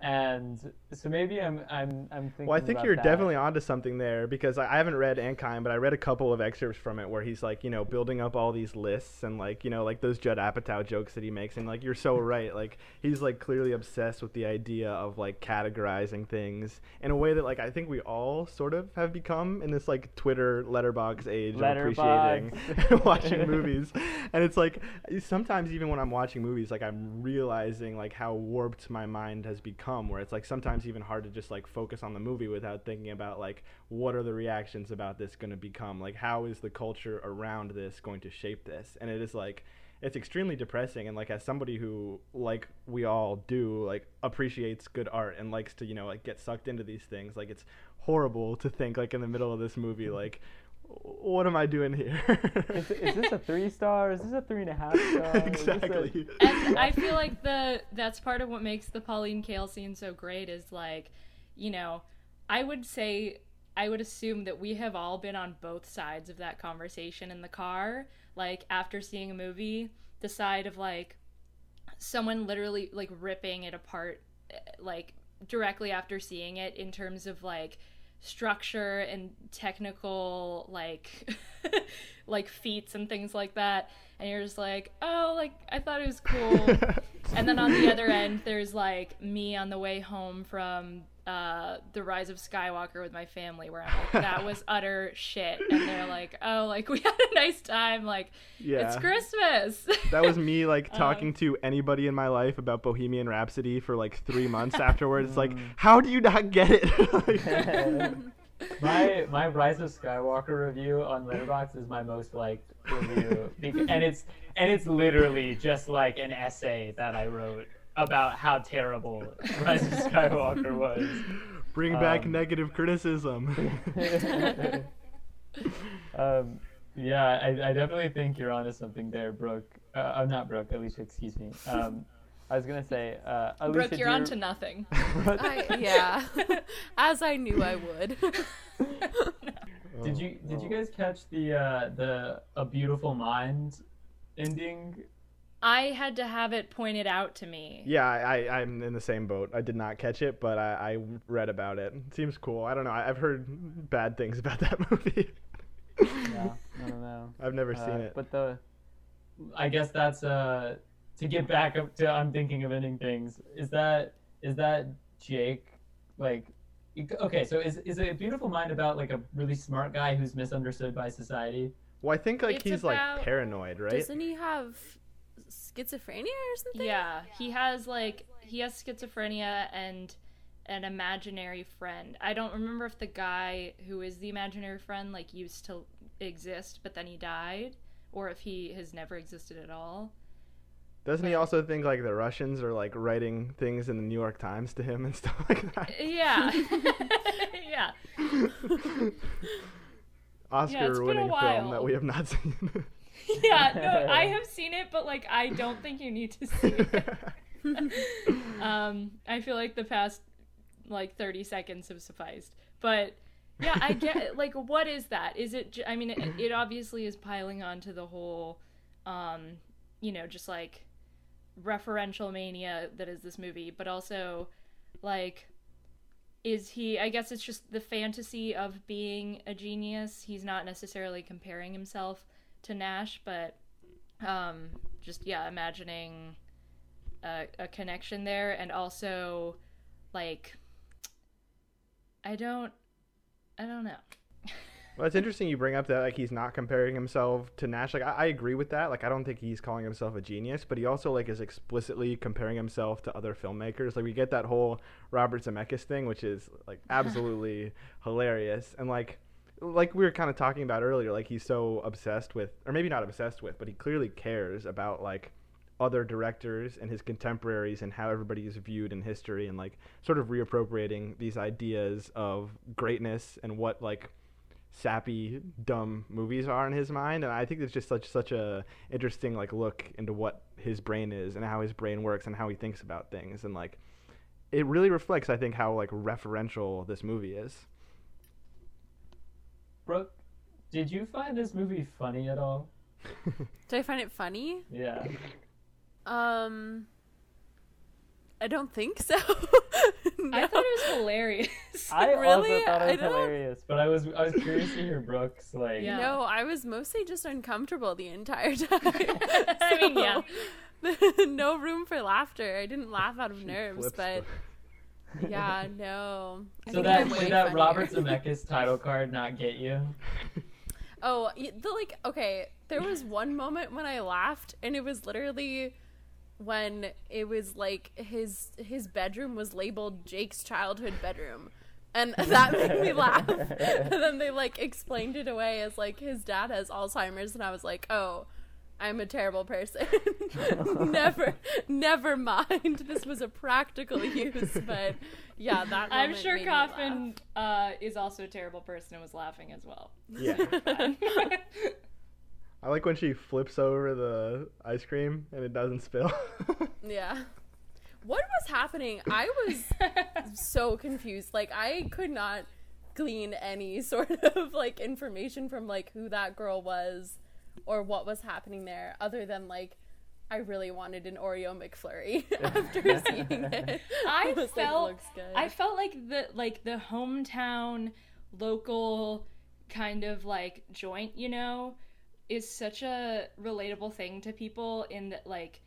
and so maybe I'm I'm I'm thinking. Well, I think you're that. definitely onto something there because I I haven't read Antkind, but I read a couple of excerpts from it where he's like, you know, building up all these lists and like, you know, like those Judd Apatow jokes that he makes, and like you're so right, like he's like clearly obsessed with the idea of like categorizing things in a way that like I think we all sort of have become in this like Twitter Letterboxd age of appreciating watching movies, and it's like sometimes even when I'm watching movies, like I'm realizing like how warped my mind has become, where it's like sometimes even hard to just like focus on the movie without thinking about like what are the reactions about this going to become, like how is the culture around this going to shape this, and it is like it's extremely depressing and like as somebody who like we all do like appreciates good art and likes to you know like get sucked into these things like it's horrible to think like in the middle of this movie like what am i doing here Is, is this a three star? Is this a three and a half star? Is this a- exactly and I feel like the that's part of what makes the Pauline Kael scene so great is like, you know, I would say I would assume that we have all been on both sides of that conversation in the car. Like after seeing a movie, the side of like someone literally like ripping it apart eh, like directly after seeing it in terms of like structure and technical like like feats and things like that. And you're just like oh like i thought it was cool. And then on the other end there's like me on the way home from uh the rise of skywalker with my family where i'm like that was utter shit. And they're like oh like we had a nice time. Like yeah. It's christmas. That was me like Um, talking to anybody in my life about bohemian rhapsody for like three months afterwards. It's like Mm. how do you not get it? Like- my my Rise of Skywalker review on Letterboxd is my most liked review, and it's and it's literally just like an essay that I wrote about how terrible Rise of Skywalker was. bring back Um, negative criticism um, yeah, I, I definitely think you're onto something there, Brooke. Uh, I'm not Brooke, Alicia. Excuse me. Um, I was gonna say, uh, Alicia, brooke you're you- on to nothing I, yeah, as I knew I would. Did you did you guys catch the uh, the A Beautiful Mind ending? I had to have it pointed out to me Yeah, I, I, I'm in the same boat. I did not catch it, but I, I read about it. It seems cool. I don't know. I, I've heard bad things about that movie. No, I don't know. I've never seen Uh, it. But the, I guess that's uh to get back up to I'm thinking of ending things. Is that is that Jake like? Okay, so is is a beautiful mind about like a really smart guy who's misunderstood by society? Well, I think like It's he's about- like paranoid, right? Doesn't he have schizophrenia or something? Yeah, he has like he has schizophrenia and an imaginary friend. I don't remember if the guy who is the imaginary friend like used to exist but then he died or if he has never existed at all. Doesn't he also think like the Russians are like writing things in the New York Times to him and stuff like that? Uh, yeah. yeah. Oscar winning film that we have not seen. Yeah, no, I have seen it but like I don't think you need to see it. um I feel like the past like 30 seconds have sufficed. But yeah, I get like what is that? Is it I mean it, it obviously is piling on to the whole um you know, just like referential mania that is this movie, but also like is he I guess it's just the fantasy of being a genius. He's not necessarily comparing himself to Nash, but um just yeah, imagining a, a connection there and also like I don't I don't know. Well, it's interesting you bring up that like he's not comparing himself to Nash. Like I, I agree with that. Like I don't think he's calling himself a genius, but he also like is explicitly comparing himself to other filmmakers. Like we get that whole Robert Zemeckis thing, which is like absolutely hilarious. And like like we were kind of talking about earlier, like he's so obsessed with, or maybe not obsessed with, but he clearly cares about like other directors and his contemporaries and how everybody is viewed in history and like sort of reappropriating these ideas of greatness and what like sappy dumb movies are in his mind. And i think it's just such such a interesting like look into what his brain is and how his brain works and how he thinks about things. And like it really reflects i think how like referential this movie is Brooke, did you find this movie funny at all? Did I find it funny? Yeah. Um, I don't think so. I thought it was hilarious. I Really? also thought it was hilarious, but I was I was curious to hear Brooks like. Yeah. No, I was mostly just uncomfortable the entire time. I mean, yeah. No room for laughter. I didn't laugh out of nerves, but the- yeah, no. I So that did that. Robert Zemeckis title card not get you? Oh, the like okay, there was one moment when I laughed and it was literally when it was like his his bedroom was labeled Jake's childhood bedroom. And that made me laugh. and then they like explained it away as like his dad has Alzheimer's and I was like, "Oh, I'm a terrible person. never never mind. This was a practical use, but yeah, that I'm sure made me laugh. Kaufman uh, is also a terrible person and was laughing as well. yeah. I like when she flips over the ice cream and it doesn't spill. Yeah. What was happening? I was so confused. Like I could not glean any sort of like information from like who that girl was or what was happening there other than like I really wanted an Oreo McFlurry after seeing it. I like, felt "Looks good." I felt like the like the hometown local kind of like joint, you know, is such a relatable thing to people in that like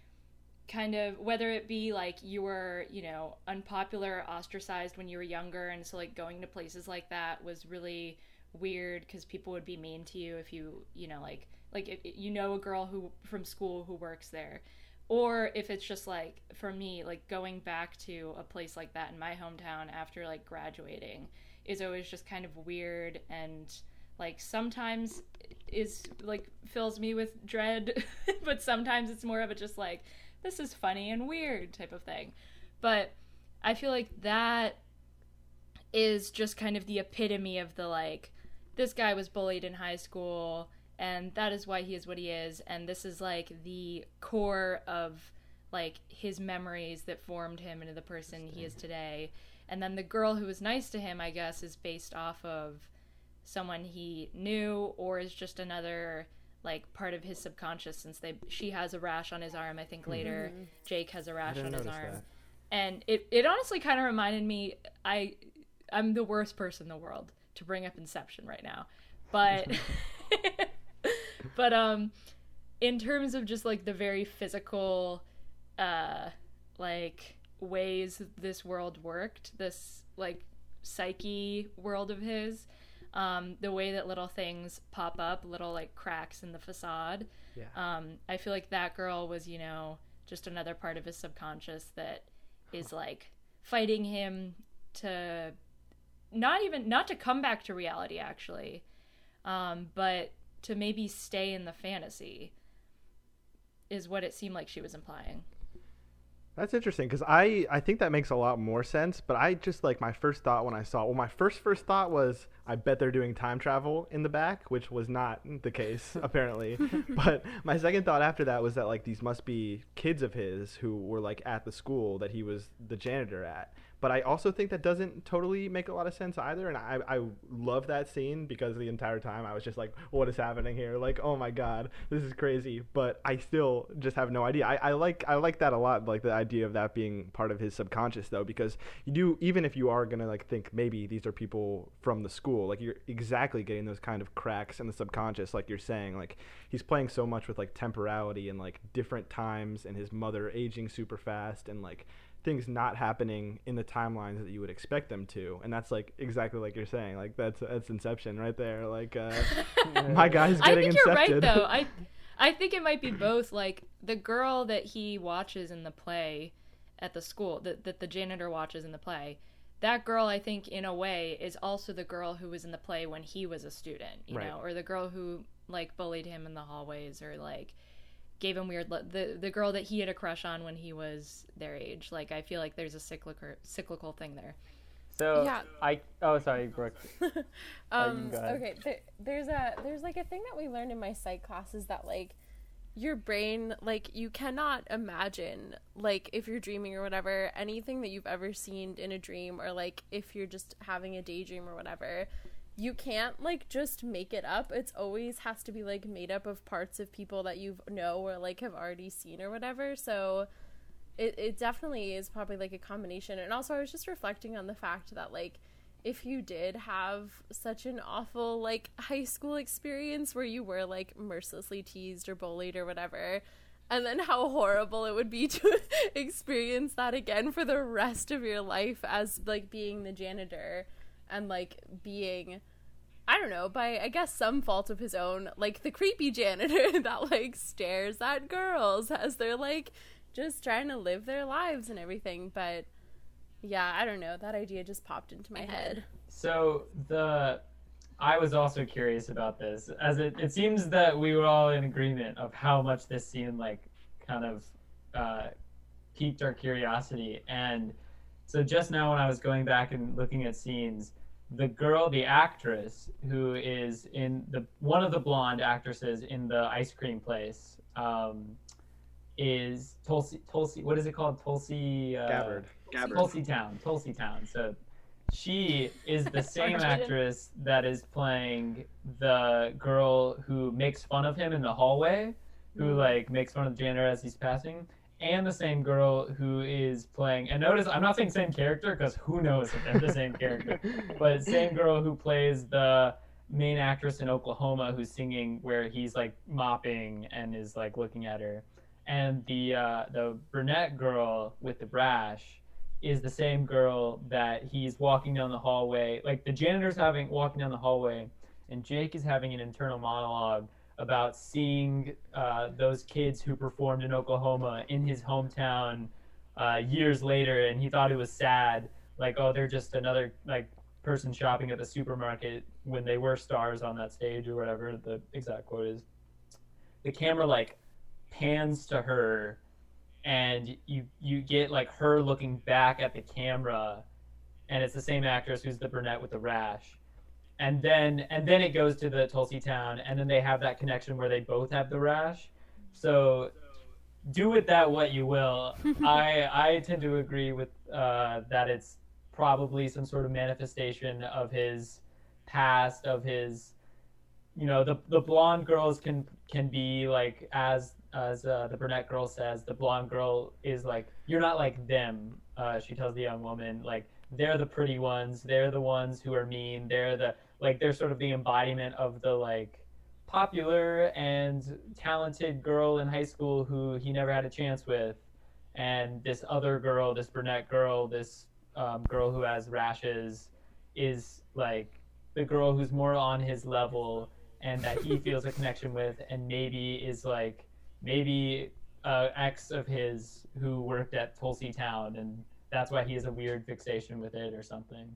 kind of whether it be like you were, you know, unpopular, ostracized when you were younger and so like going to places like that was really weird cuz people would be mean to you if you, you know, like like if you know a girl who from school who works there. Or if it's just like for me like going back to a place like that in my hometown after like graduating is always just kind of weird and like sometimes is like fills me with dread but sometimes it's more of a just like this is funny and weird type of thing. But i feel like that is just kind of the epitome of the like this guy was bullied in high school and that is why he is what he is and this is like the core of like his memories that formed him into the person he is today. And then the girl who was nice to him i guess is based off of someone he knew or is just another like part of his subconscious since they she has a rash on his arm i think later. Jake has a rash on his arm. that. and it, it honestly kind of reminded me i i'm the worst person in the world to bring up inception right now. But but um in terms of just like the very physical uh like ways this world worked this like psyche world of his um the way that little things pop up little like cracks in the facade Yeah. um i feel like that girl was you know just another part of his subconscious that is like fighting him to not even not to come back to reality actually um but to maybe stay in the fantasy is what it seemed like she was implying That's interesting because I I think that makes a lot more sense. But I just like my first thought when I saw well my first first thought was I bet they're doing time travel in the back, which was not the case apparently. but my second thought after that was that like these must be kids of his who were like at the school that he was the janitor at. But I also think that doesn't totally make a lot of sense either. And I, I love that scene because the entire time I was just like, what is happening here? Like, oh my God, this is crazy. But I still just have no idea. I, I like I like that a lot, like the idea of that being part of his subconscious though, because you do even if you are gonna like think maybe these are people from the school, like you're exactly getting those kind of cracks in the subconscious, like you're saying. Like he's playing so much with like temporality and like different times and his mother aging super fast and like things not happening in the timelines that you would expect them to and that's like exactly like you're saying like that's that's inception right there like uh my guy's getting I think you're right though. I I think it might be both. Like the girl that he watches in the play at the school, that that the janitor watches in the play. That girl, I think, in a way, is also the girl who was in the play when he was a student, you Right. know, or the girl who like bullied him in the hallways, or like gave him weird. Lo- the the girl that he had a crush on when he was their age. Like I feel like there's a cyclical cyclical thing there. So Yeah. I oh sorry Brooke. Oh, um go ahead. okay there, there's a there's like a thing that we learned in my psych classes that like your brain like you cannot imagine like if you're dreaming or whatever anything that you've ever seen in a dream or like if you're just having a daydream or whatever you can't like just make it up it's always has to be like made up of parts of people that you know or like have already seen or whatever so it, it definitely is probably like a combination. And also, I was just reflecting on the fact that, like, if you did have such an awful, like, high school experience where you were, like, mercilessly teased or bullied or whatever, and then how horrible it would be to experience that again for the rest of your life as, like, being the janitor and, like, being. I don't know, by I guess some fault of his own, like the creepy janitor that like stares at girls as they're like just trying to live their lives and everything. But yeah, I don't know. That idea just popped into my head. So the I was also curious about this, as it, it seems that we were all in agreement of how much this scene like kind of uh, piqued our curiosity. And so just now when I was going back and looking at scenes, the girl, the actress who is in the one of the blonde actresses in the ice cream place, um, is Tulsi. Tulsi, what is it called? Tulsi. Uh, Gabbard. Gabbard. Tulsey Town. Tulsey Town. So she is the same actress that is playing the girl who makes fun of him in the hallway, who Mm. like makes fun of the janitor as he's passing, and the same girl who is playing. And notice I'm not saying same character because who knows if they're the same character, but same girl who plays the main actress in Oklahoma who's singing where he's like mopping and is like looking at her, and the uh, the brunette girl with the brash is the same girl that he's walking down the hallway. Like the janitor's having walking down the hallway, and Jake is having an internal monologue about seeing uh, those kids who performed in Oklahoma in his hometown uh, years later, and he thought it was sad. Like, oh, they're just another like person shopping at the supermarket when they were stars on that stage or whatever the exact quote is. The camera like pans to her and you you get like her looking back at the camera and it's the same actress who's the brunette with the rash and then and then it goes to the tulsey town and then they have that connection where they both have the rash. So do with that what you will. I i tend to agree with uh, that it's probably some sort of manifestation of his past of his you know the the blonde girls can can be like as as uh, the brunette girl says the blonde girl is like you're not like them uh, she tells the young woman. Like they're the pretty ones they're the ones who are mean they're the like they're sort of the embodiment of the like popular and talented girl in high school who he never had a chance with and this other girl this brunette girl this um, girl who has rashes is like the girl who's more on his level and that he feels a connection with and maybe is like maybe uh, ex of his who worked at Tulsey Town and that's why he has a weird fixation with it or something.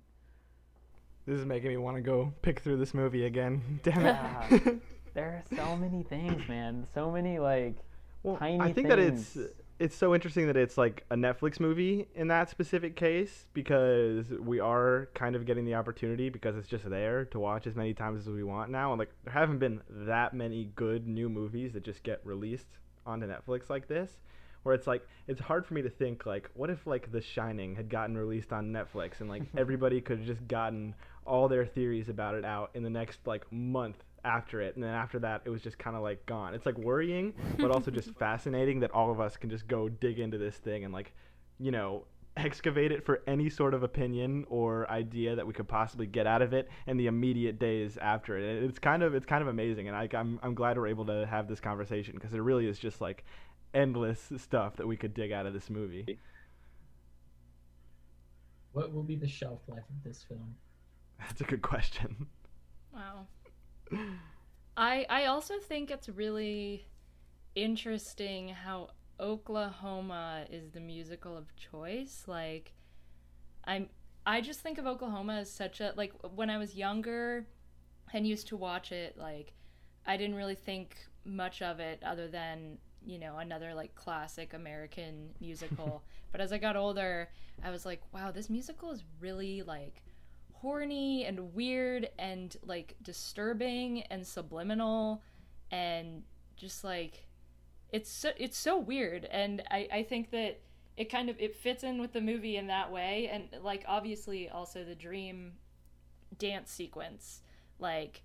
This is making me want to go pick through this movie again. Damn it. Yeah. There are so many things, man. So many like Well, tiny I think that it's it's so interesting that it's like a Netflix movie in that specific case because we are kind of getting the opportunity because it's just there to watch as many times as we want now and like there haven't been that many good new movies that just get released onto Netflix like this where it's like it's hard for me to think like what if like The Shining had gotten released on Netflix and like everybody could have just gotten all their theories about it out in the next like month after it. And then after that it was just kind of like gone. It's like worrying but also just fascinating that all of us can just go dig into this thing and like you know excavate it for any sort of opinion or idea that we could possibly get out of it in the immediate days after it. It's kind of it's kind of amazing. And I, I'm, I'm glad we're able to have this conversation because it really is just like endless stuff that we could dig out of this movie. What will be the shelf life of this film? that's a good question Wow. I I also think it's really interesting how Oklahoma is the musical of choice. Like I'm I just think of Oklahoma as such a like when I was younger and used to watch it like I didn't really think much of it other than you know another like classic American musical. but as I got older, I was like, wow, this musical is really like horny and weird and like disturbing and subliminal and just like it's so, it's so weird. And I, I think that it kind of it fits in with the movie in that way. And like obviously also the dream dance sequence. Like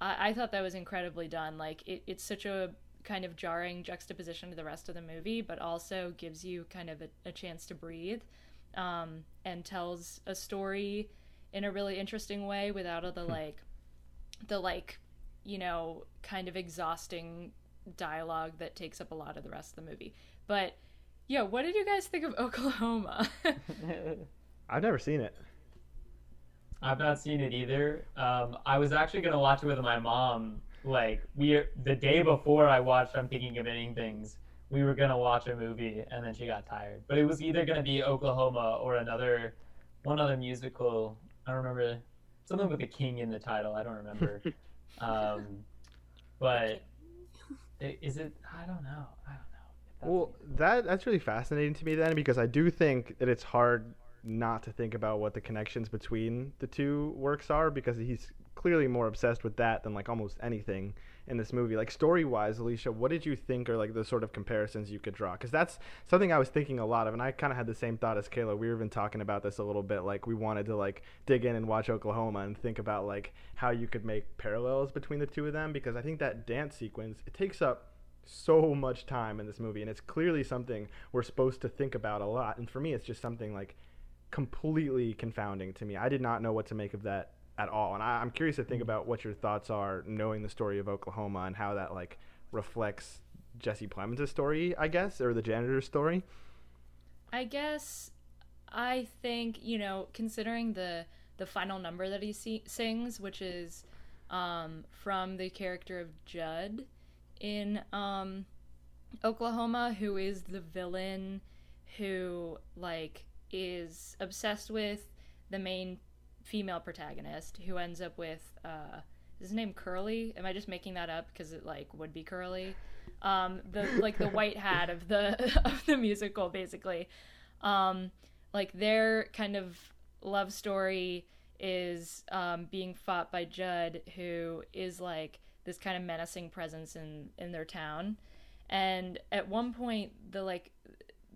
I, I thought that was incredibly done. Like it, it's such a kind of jarring juxtaposition to the rest of the movie, but also gives you kind of a, a chance to breathe um, and tells a story in a really interesting way without all the like the like you know kind of exhausting dialogue that takes up a lot of the rest of the movie but yeah what did you guys think of oklahoma I've never seen it. I've not seen it either. Um, I was actually gonna watch it with my mom. Like we, the day before I watched I'm Thinking of Ending Things, we were gonna watch a movie, and then she got tired. But it was either gonna be Oklahoma or another, one other musical. I don't remember something with a king in the title. I don't remember. um, but is it? I don't know. I don't know. that's Well, that that's really fascinating to me then because I do think that it's hard not to think about what the connections between the two works are because he's clearly more obsessed with that than like almost anything in this movie. Like story wise, Alicia, what did you think are like the sort of comparisons you could draw? Because that's something I was thinking a lot of, and I kind of had the same thought as Kayla. We were even talking about this a little bit. Like we wanted to like dig in and watch Oklahoma and think about like how you could make parallels between the two of them because I think that dance sequence it takes up so much time in this movie and it's clearly something we're supposed to think about a lot and for me it's just something like completely confounding to me i did not know what to make of that at all. And I, i'm curious to think about what your thoughts are knowing the story of oklahoma and how that like reflects jesse plemons' story i guess or the janitor's story. I guess I think you know, considering the the final number that he see- sings, which is um, from the character of Judd in um, Oklahoma, who is the villain who like is obsessed with the main female protagonist, who ends up with uh, is his name Curly? Am I just making that up because it like would be Curly? Um, the like the white hat of the of the musical, basically. Um, like their kind of love story is um, being fought by Judd, who is like this kind of menacing presence in in their town. And at one point, the like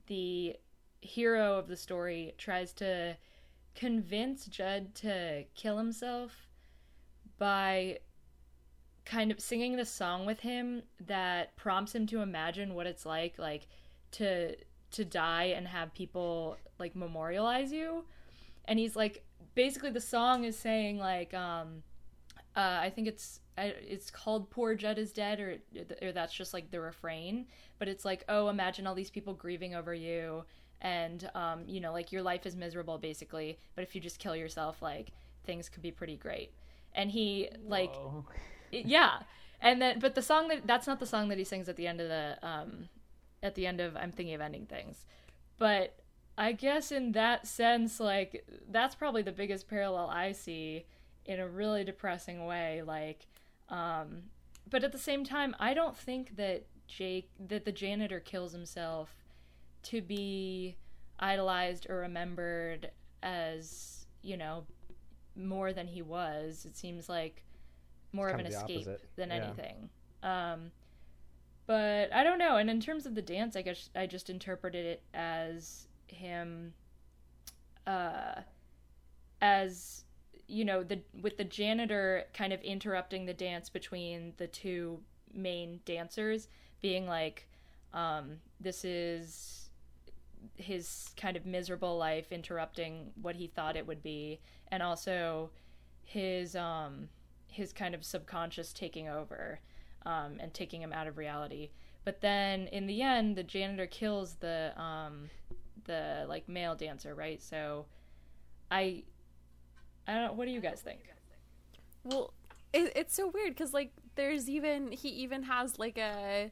the hero of the story tries to convince Judd to kill himself by kind of singing the song with him that prompts him to imagine what it's like like to to die and have people like memorialize you and he's like basically the song is saying like um uh, I think it's it's called "Poor Judd is Dead" or or that's just like the refrain. But it's like, oh, imagine all these people grieving over you, and um, you know, like your life is miserable basically. But if you just kill yourself, like things could be pretty great. And he like Whoa. yeah and then but the song that that's not the song that he sings at the end of the um at the end of i'm thinking of ending things but i guess in that sense like that's probably the biggest parallel i see in a really depressing way like um but at the same time i don't think that jake that the janitor kills himself to be idolized or remembered as you know more than he was. It seems like more of an of escape opposite, than yeah. anything. Um but i don't know. And in terms of the dance i guess i just interpreted it as him uh as you know the with the janitor kind of interrupting the dance between the two main dancers being like um this is his kind of miserable life interrupting what he thought it would be and also his um his kind of subconscious taking over um, and taking him out of reality. But then in the end the janitor kills the um the like male dancer right? So i i don't know what do you guys think? Well, it, it's so weird because like there's even he even has like a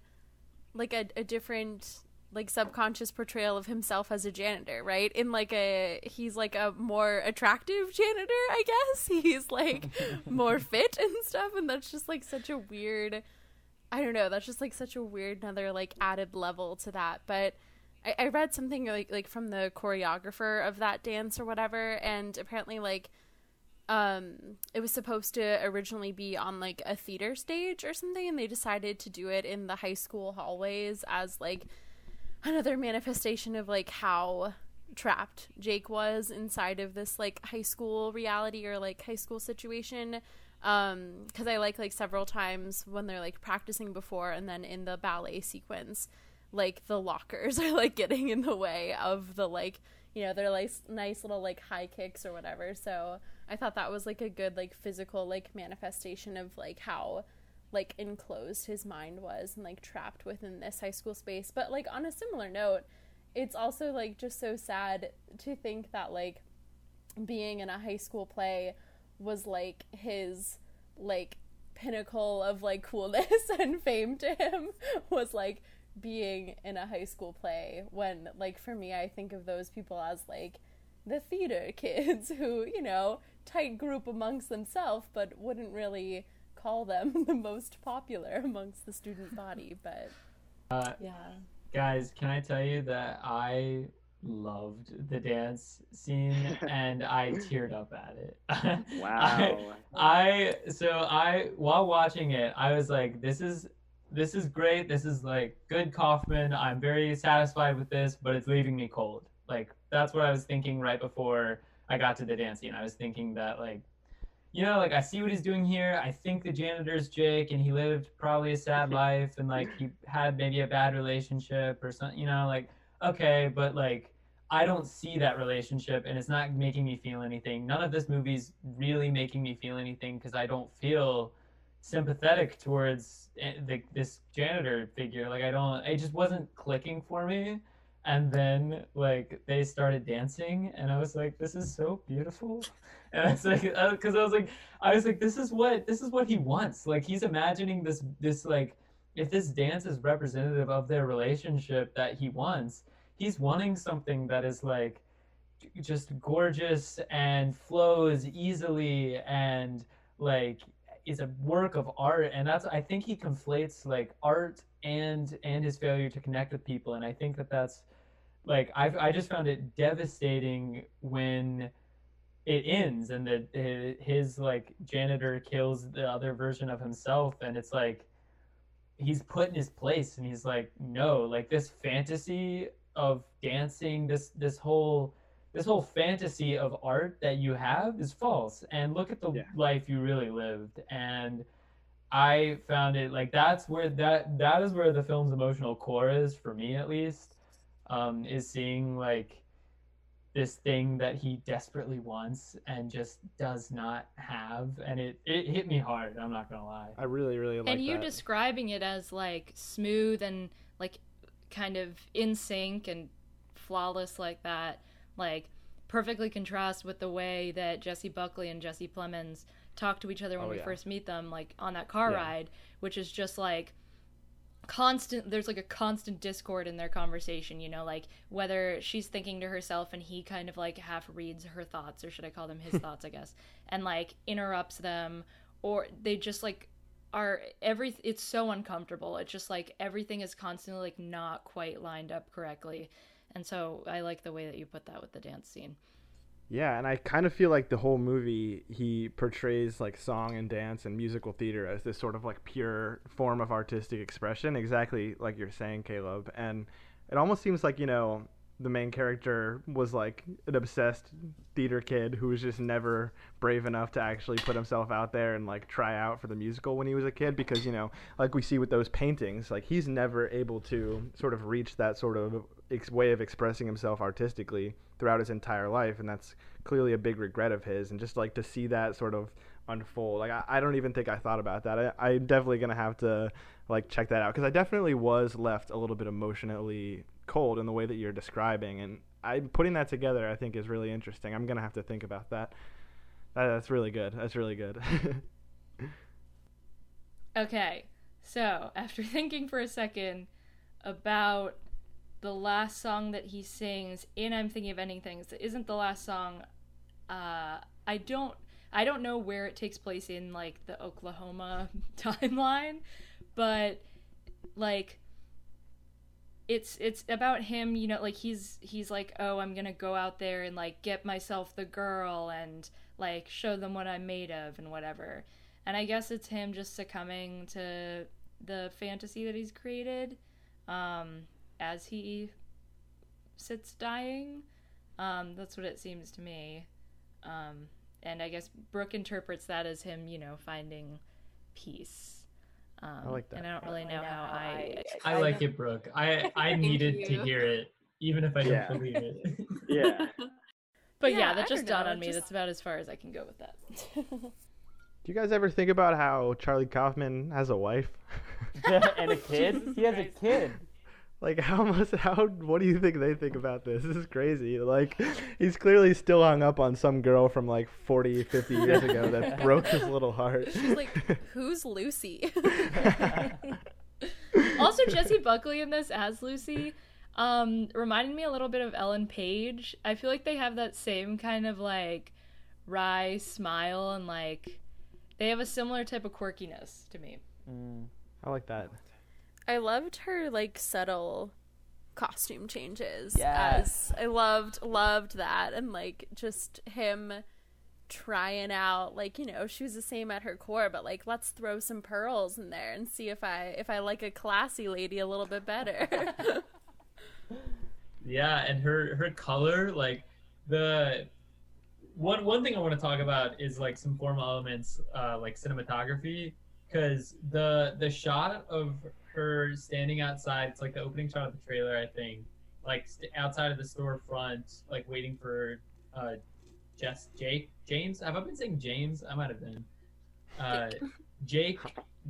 like a, a different like subconscious portrayal of himself as a janitor, right? In like a he's like a more attractive janitor, I guess. He's like more fit and stuff, and that's just like such a weird. I don't know. That's just like such a weird another like added level to that, but. I, I read something like like from the choreographer of that dance or whatever, and apparently like um it was supposed to originally be on like a theater stage or something and they decided to do it in the high school hallways as like another manifestation of like how trapped Jake was inside of this like high school reality or like high school situation Um, because I like like several times when they're like practicing before and then in the ballet sequence, like the lockers are like getting in the way of the like you know they're like nice little like high kicks or whatever. So I thought that was like a good like physical like manifestation of like how like enclosed his mind was and like trapped within this high school space. But like on a similar note, it's also like just so sad to think that like being in a high school play was like his like pinnacle of like coolness and fame to him was like being in a high school play when like for me I think of those people as like the theater kids who, you know, tight group amongst themselves but wouldn't really call them the most popular amongst the student body, but Uh, yeah. guys, can I tell you that I loved the dance scene and I teared up at it. Wow. I so I while watching it, I was like, this is this is great. This is like good Kaufman. I'm very satisfied with this, but it's leaving me cold. Like that's what I was thinking right before I got to the dance scene. I was thinking that like you know, like I see what he's doing here. I think the janitor's Jake and he lived probably a sad life and like he had maybe a bad relationship or something, you know, like okay, but like I don't see that relationship and it's not making me feel anything. None of this movie's really making me feel anything because I don't feel sympathetic towards eh, the, this janitor figure. Like I don't, it just wasn't clicking for me. And then like they started dancing and I was like, this is so beautiful. And I was like, uh, because I was like, I was like, this is what this is what he wants. Like he's imagining this this like if this dance is representative of their relationship that he wants, he's wanting something that is like just gorgeous and flows easily and like is a work of art and that's i think he conflates like art and and his failure to connect with people and i think that that's like i i just found it devastating when it ends and that eh, his like janitor kills the other version of himself and it's like he's put in his place and he's like no like this fantasy of dancing this this whole this whole fantasy of art that you have is false. And look at the Yeah. life you really lived. And i found it like that's where that that is where the film's emotional core is for me at least um is seeing like this thing that he desperately wants and just does not have and it it hit me hard i'm not gonna lie I really, really like and you that. describing it as like smooth and like kind of in sync and flawless like that like perfectly contrast with the way that Jessie Buckley and Jesse Plemons talk to each other when Oh, we yeah. first meet them like on that car Yeah. ride which is just like constant there's like a constant discord in their conversation you know like whether she's thinking to herself and he kind of like half reads her thoughts or should i call them his thoughts i guess and like interrupts them or they just like are every it's so uncomfortable. It's just like everything is constantly like not quite lined up correctly. And so i like the way that you put that with the dance scene Yeah, and I kind of feel like the whole movie he portrays like song and dance and musical theater as this sort of like pure form of artistic expression, exactly like you're saying, Caleb. And it almost seems like, you know, the main character was like an obsessed theater kid who was just never brave enough to actually put himself out there and like try out for the musical when he was a kid because, you know, like we see with those paintings, like he's never able to sort of reach that sort of ex- way of expressing himself artistically throughout his entire life and that's clearly a big regret of his and just like to see that sort of unfold like i, I don't even think i thought about that I, i'm definitely gonna have to like check that out because i definitely was left a little bit emotionally cold in the way that you're describing and i putting that together i think is really interesting. I'm gonna have to think about that, that that's really good. That's really good. Okay, so after thinking for a second about the last song that he sings in I'm Thinking of Ending Things, that isn't the last song. Uh, I don't, I don't know where it takes place in like the Oklahoma timeline, but like it's it's about him you know like he's he's like oh i'm gonna go out there and like get myself the girl and like show them what i'm made of and whatever. And i guess it's him just succumbing to the fantasy that he's created um as he sits dying. Um that's what it seems to me. Um and I guess Brooke interprets that as him, you know, finding peace. Um, I like that. And I don't really know how I. I like it, Brooke. I I needed to hear it, even if I don't Yeah. believe it. Yeah. But yeah, Yeah, that I just dawned know, on me. just- That's about as far as I can go with that. Do you guys ever think about how Charlie Kaufman has a wife? and a kid. Jesus he has Christ. a kid. Like how much? How? What do you think they think about this? This is crazy. Like he's clearly still hung up on some girl from like 40, 50 years ago that broke his little heart. She's like, who's Lucy? also, Jessie Buckley in this as Lucy um, reminded me a little bit of Ellen Page. I feel like they have that same kind of like wry smile and like they have a similar type of quirkiness to me. Mm. I like that. I loved her like subtle costume changes. Yes. As I loved loved that and like just him trying out like you know she was the same at her core but like let's throw some pearls in there and see if i if i like a classy lady a little bit better Yeah, and her her color, like the one one thing I want to talk about is like some formal elements, uh, like cinematography, because the the shot of her standing outside, it's like the opening shot of the trailer, I think, like st- outside of the storefront, like waiting for uh, Jess Jake James. Have I been saying James? I might have been. Uh, Jake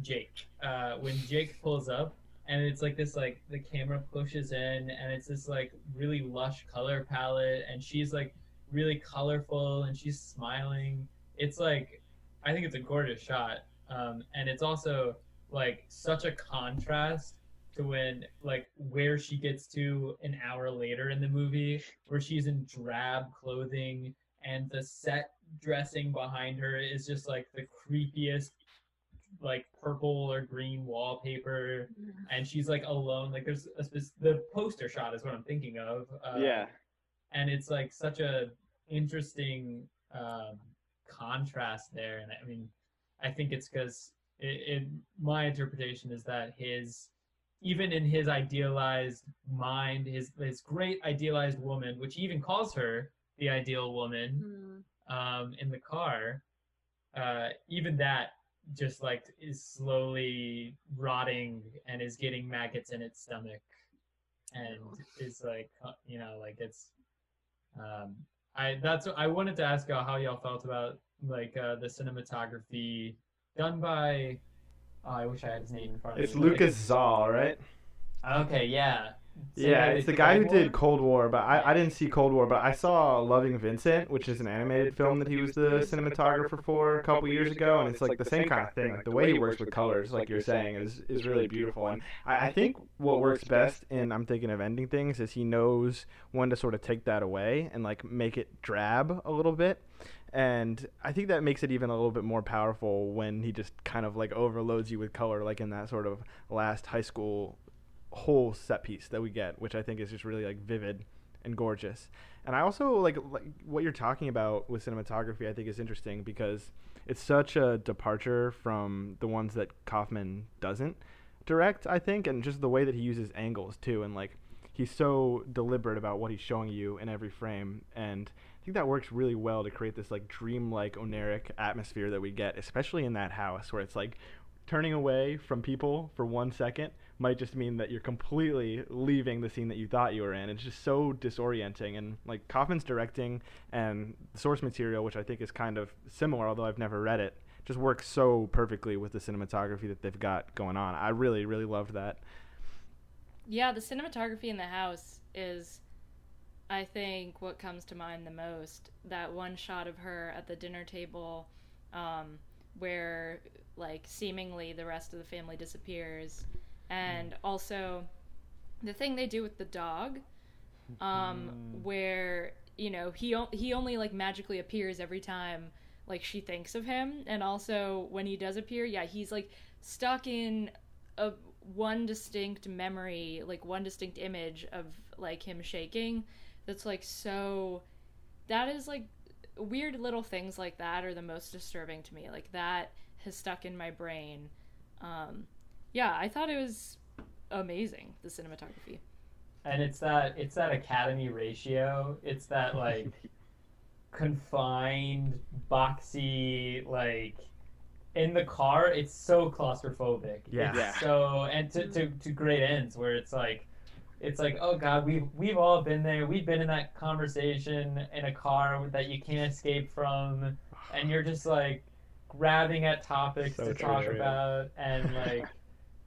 Jake. Uh, when Jake pulls up, and it's like this like the camera pushes in and it's this like really lush color palette and she's like really colorful and she's smiling it's like i think it's a gorgeous shot um, and it's also like such a contrast to when like where she gets to an hour later in the movie where she's in drab clothing and the set dressing behind her is just like the creepiest like purple or green wallpaper. And she's like alone like there's a spec- the poster shot is what i'm thinking of uh, Yeah. and it's like such a interesting um, contrast there. And i mean i think it's because it, it my interpretation is that his even in his idealized mind his his great idealized woman which he even calls her the ideal woman Hmm. um, in the car, uh, even that just like is slowly rotting and is getting maggots in its stomach, and is like uh, you know like it's. Um, I that's I wanted to ask y'all how y'all felt about like uh, the cinematography done by. Oh, I wish I had his name in front of It's me. It's Łukasz Żal, right? Okay, yeah. Same Yeah, it's the guy who War? did Cold War, but I, I didn't see Cold War, but I saw Loving Vincent, which is an animated film that he was the cinematographer for a couple years ago, and it's like the same kind of thing. Like the way he works with colors, like you're saying, is is really beautiful. And I, I think what works best in I'm thinking of ending things is he knows when to sort of take that away and like make it drab a little bit. And I think that makes it even a little bit more powerful when he just kind of like overloads you with color, like in that sort of last high school whole set piece that we get, which I think is just really like vivid and gorgeous. And I also like, like what you're talking about with cinematography. I think is interesting because it's such a departure from the ones that Kaufman doesn't direct. I think, and just the way that he uses angles too, and like he's so deliberate about what he's showing you in every frame and I think that works really well to create this like dreamlike oniric atmosphere that we get, especially in that house where it's like turning away from people for one second might just mean that you're completely leaving the scene that you thought you were in. It's just so disorienting. And like Kaufman's directing and source material, which I think is kind of similar, although I've never read it, just works so perfectly with the cinematography that they've got going on. I really, really loved that. Yeah, the cinematography in the house is, I think, what comes to mind the most. That one shot of her at the dinner table, um, where like seemingly the rest of the family disappears, and also the thing they do with the dog, um, where you know he o- he only like magically appears every time like she thinks of him, and also when he does appear, yeah, he's like stuck in a one distinct memory, like one distinct image of like him shaking. That's like so. That is like weird little things like that are the most disturbing to me. Like that has stuck in my brain. Um, yeah, I thought it was amazing the cinematography. and it's that it's that academy ratio it's that like confined, boxy, like in the car, it's so claustrophobic. Yeah. It's Yeah. So and to, to, to great ends where it's like it's like, oh god, we've we've all been there. We've been in that conversation in a car that you can't escape from and you're just like grabbing at topics So to true. talk about and like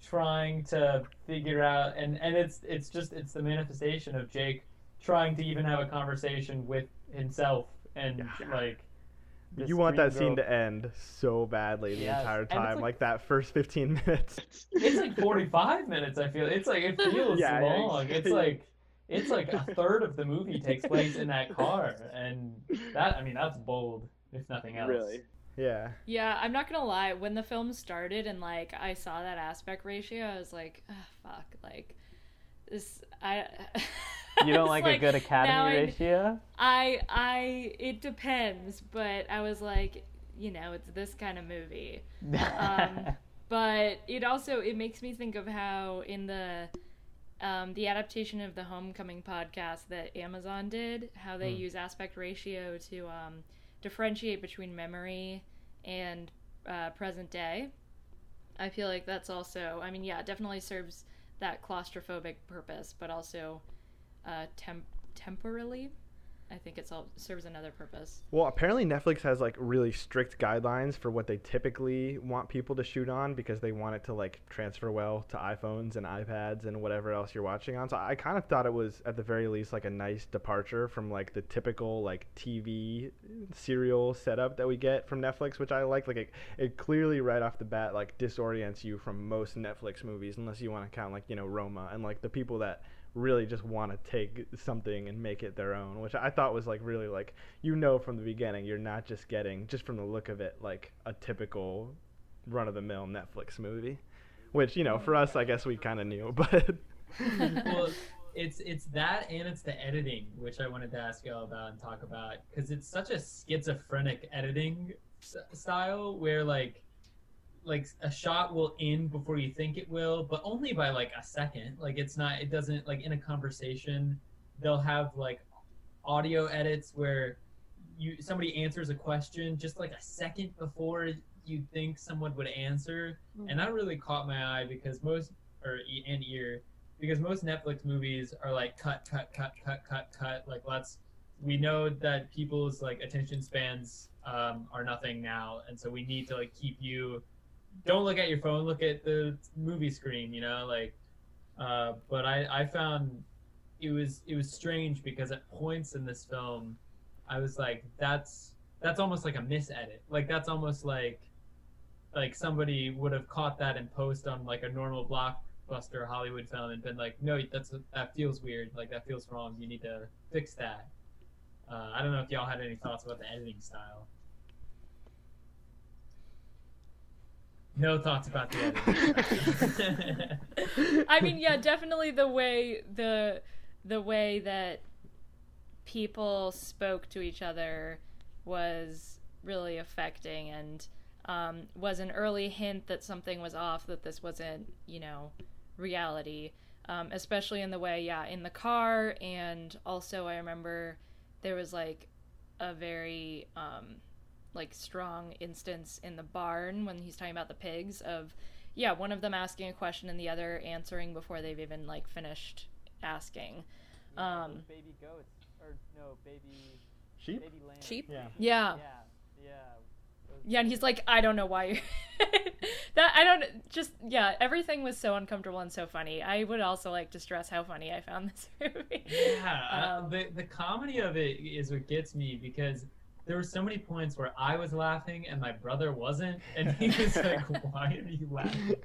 trying to figure out and and it's it's just it's the manifestation of Jake trying to even have a conversation with himself and Yeah. like you want dream that scene to end so badly the Yes, entire time, like- like, that first 15 minutes. it's like 45 minutes i feel it's like it feels Yeah, yeah, long it's like it's like a third of the movie takes place in that car and that i mean that's bold if nothing else Really? Yeah. Yeah, I'm not gonna lie. When the film started and like I saw that aspect ratio, I was like, "Ugh, fuck, like this. I. You don't It's like, a good academy ratio? I I it depends, but I was like, you know, it's this kind of movie. Um, but it also it makes me think of how in the um, the adaptation of the Homecoming podcast that Amazon did, how they Hmm. use aspect ratio to um, differentiate between memory and uh, present day. I feel like that's also, I mean, yeah, it definitely serves that claustrophobic purpose, but also uh, temp- temporally. I think it serves another purpose. Well, apparently Netflix has like really strict guidelines for what they typically want people to shoot on because they want it to like transfer well to iPhones and iPads and whatever else you're watching on. So I kind of thought it was at the very least like a nice departure from like the typical like TV serial setup that we get from Netflix, which I like. Like it, it clearly right off the bat like disorients you from most Netflix movies unless you want to count like, you know, Roma and like the people that really just want to take something and make it their own, which I thought was like really like you know from the beginning you're not just getting just from the look of it like a typical run of the mill Netflix movie, which you know for us I guess we kind of knew, but well, it's it's that and it's the editing, which I wanted to ask y'all about and talk about because it's such a schizophrenic editing s- style where like like a shot will end before you think it will, but only by like a second. Like it's not it doesn't like in a conversation they'll have like audio edits where you somebody answers a question just like a second before you think someone would answer and that really caught my eye because most or and ear because most Netflix movies are like cut, cut, cut, cut, cut, cut. Like let's we know that people's like attention spans um, are nothing now, and so we need to like keep you. Don't look at your phone. Look at the movie screen. You know, like. Uh, but I I found it was it was strange because at points in this film, I was like, that's that's almost like a misedit. Like that's almost like like somebody would have caught that in post on like a normal blockbuster Hollywood film and been like, no, that's that feels weird. Like that feels wrong. You need to fix that. Uh, I don't know if y'all had any thoughts about the editing style. No thoughts about the editing. I mean, yeah, definitely the way the the way that people spoke to each other was really affecting and um, was an early hint that something was off, that this wasn't, you know, reality. Um, especially in the way, yeah, in the car, and also I remember there was like a very um, like strong instance in the barn when he's talking about the pigs of yeah, one of them asking a question and the other answering before they've even like finished asking. Um, baby goats or no baby sheep. baby lamb. Sheep? Yeah. yeah, Yeah, yeah. Yeah, and he's like, I don't know why you're that. I don't just yeah. Everything was so uncomfortable and so funny. I would also like to stress how funny I found this movie. Yeah, uh, Um, the the comedy of it is what gets me because there were so many points where I was laughing and my brother wasn't, and he was like, "Why are you laughing?"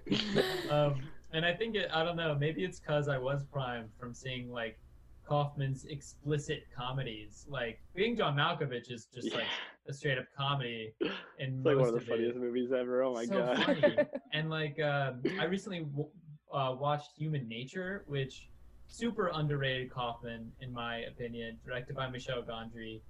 Um, and I think it, I don't know, maybe it's because I was primed from seeing like Kaufman's explicit comedies. Like being John Malkovich is just like a straight up comedy, and It's like one of the of it- funniest movies ever. Oh my so god. funny. and like um, I recently w- uh, watched Human Nature, which super underrated Kaufman in my opinion, directed by Michel Gondry,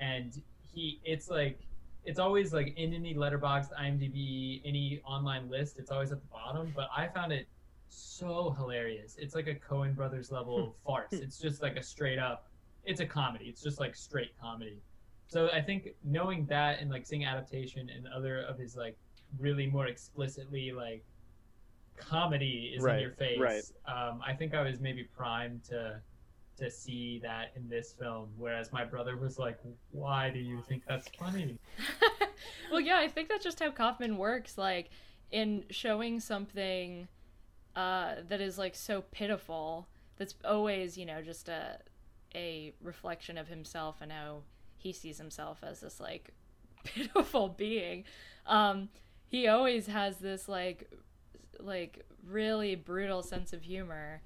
and he it's like it's always like in any Letterboxd, IMDb, any online list, it's always at the bottom. But I found it so hilarious. It's like a Coen Brothers level farce. It's just like a straight up. It's a comedy. It's just like straight comedy. so I think knowing that and like seeing adaptation and other of his like really more explicitly like comedy is Right, in your face. right. Um, I think I was maybe primed to to see that in this film, whereas my brother was like, "Why do you think that's funny?" well, yeah, I think that's just how Kaufman works. Like in showing something uh, that is like so pitiful, that's always you know just a a reflection of himself and how he sees himself as this like pitiful being. Um, he always has this like like really brutal sense of humor.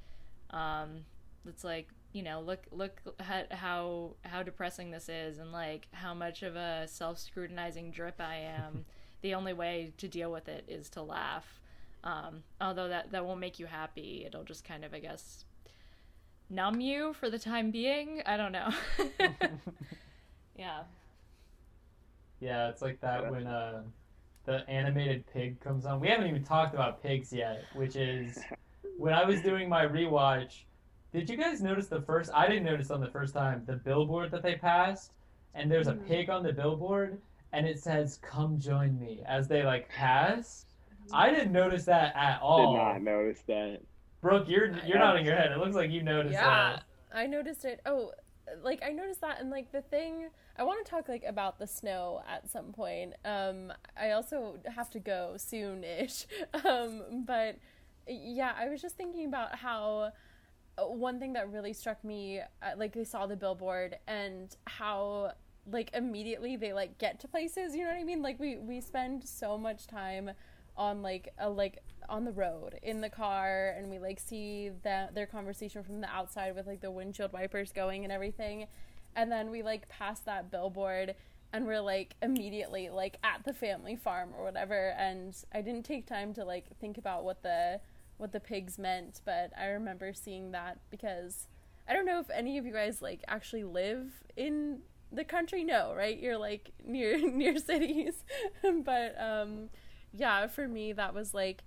Um, that's like you know look look at how how depressing this is and like how much of a self-scrutinizing drip i am. The only way to deal with it is to laugh. Um, although that that won't make you happy. It'll just kind of i guess numb you for the time being. I don't know. Yeah. Yeah, it's like that when uh, the animated pig comes on. We haven't even talked about pigs yet, which is when I was doing my rewatch. Did you guys notice the first? I didn't notice on the first time the billboard that they passed, and there's a Mhm. pig on the billboard, and it says "Come join me" as they like pass. I didn't notice that at all. Did not notice that. Brooke, you're you're nodding your head. It looks like you noticed Yeah, that. I noticed it. Oh, like I noticed that, and like the thing I want to talk like about the snow at some point. Um, I also have to go soon-ish. Um, but yeah, I was just thinking about how one thing that really struck me, uh, like they saw the billboard and how like immediately they like get to places. You know what I mean? Like we we spend so much time on like a like on the road in the car and we like see that their conversation from the outside with like the windshield wipers going and everything and then we like pass that billboard and we're like immediately like at the family farm or whatever and i didn't take time to like think about what the what the pigs meant but i remember seeing that because i don't know if any of you guys like actually live in the country no right you're like near near cities but um yeah for me that was like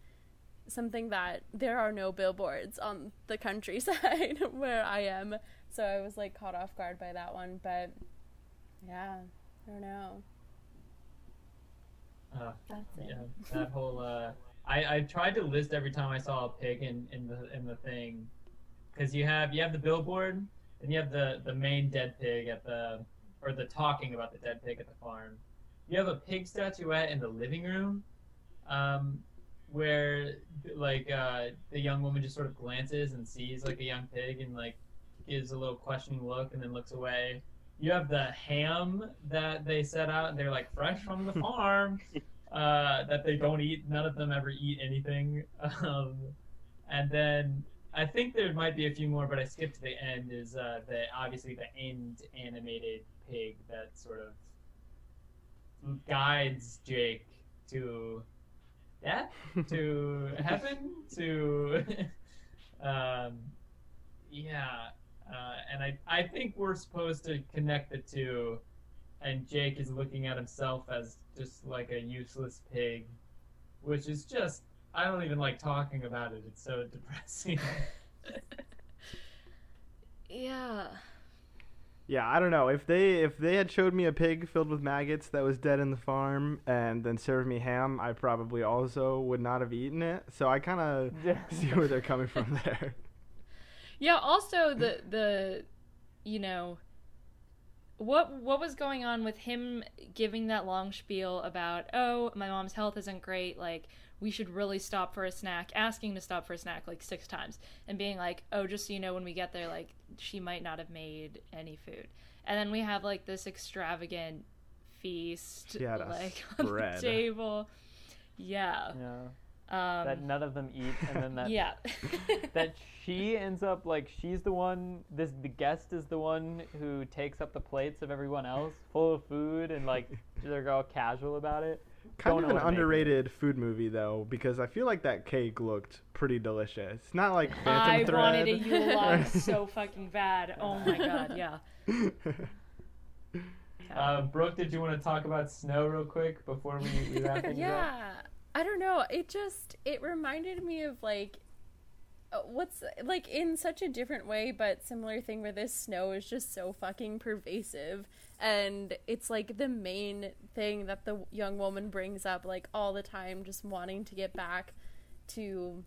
something that there are no billboards on the countryside where I am. So I was like caught off guard by that one, but yeah, I don't know. Uh, That's it. yeah, that whole. Uh, I I tried to list every time I saw a pig in in the in the thing, because you have you have the billboard and you have the the main dead pig at the or the talking about the dead pig at the farm. You have a pig statuette in the living room, um, where like uh, the young woman just sort of glances and sees like a young pig and like gives a little questioning look and then looks away. You have the ham that they set out and they're like fresh from the farm uh, that they don't eat. None of them ever eat anything. Um, and then I think there might be a few more, but I skipped to the end. Is uh, the obviously the end animated pig that sort of guides Jake to death, to heaven, to um, yeah. Uh, and I, I think we're supposed to connect the two and Jake is looking at himself as just like a useless pig, which is just I don't even like talking about it. It's so depressing. yeah Yeah, I don't know. If they if they had showed me a pig filled with maggots that was dead in the farm and then served me ham, I probably also would not have eaten it. So I kind of see where they're coming from there. Yeah, also the the you know what what was going on with him giving that long spiel about oh my mom's health isn't great like we should really stop for a snack asking to stop for a snack like six times and being like oh just so you know when we get there like she might not have made any food and then we have like this extravagant feast She had like on spread. the table yeah Yeah. Um that none of them eat, and then that yeah that she ends up like she's the one. This the guest is the one who takes up the plates of everyone else, full of food, and like they're all casual about it. Kind Don't of an what to make of it. underrated food movie though, because I feel like that cake looked pretty delicious. It's not like Phantom I Thread. wanted a Yule log so fucking bad. Oh my god, yeah. uh, Brooke, did you want to talk about snow real quick before we, we wrap things up? yeah i don't know. It just it reminded me of like uh, what's like in such a different way but similar thing where this snow is just so fucking pervasive. And it's like the main thing that the young woman brings up like all the time just wanting to get back to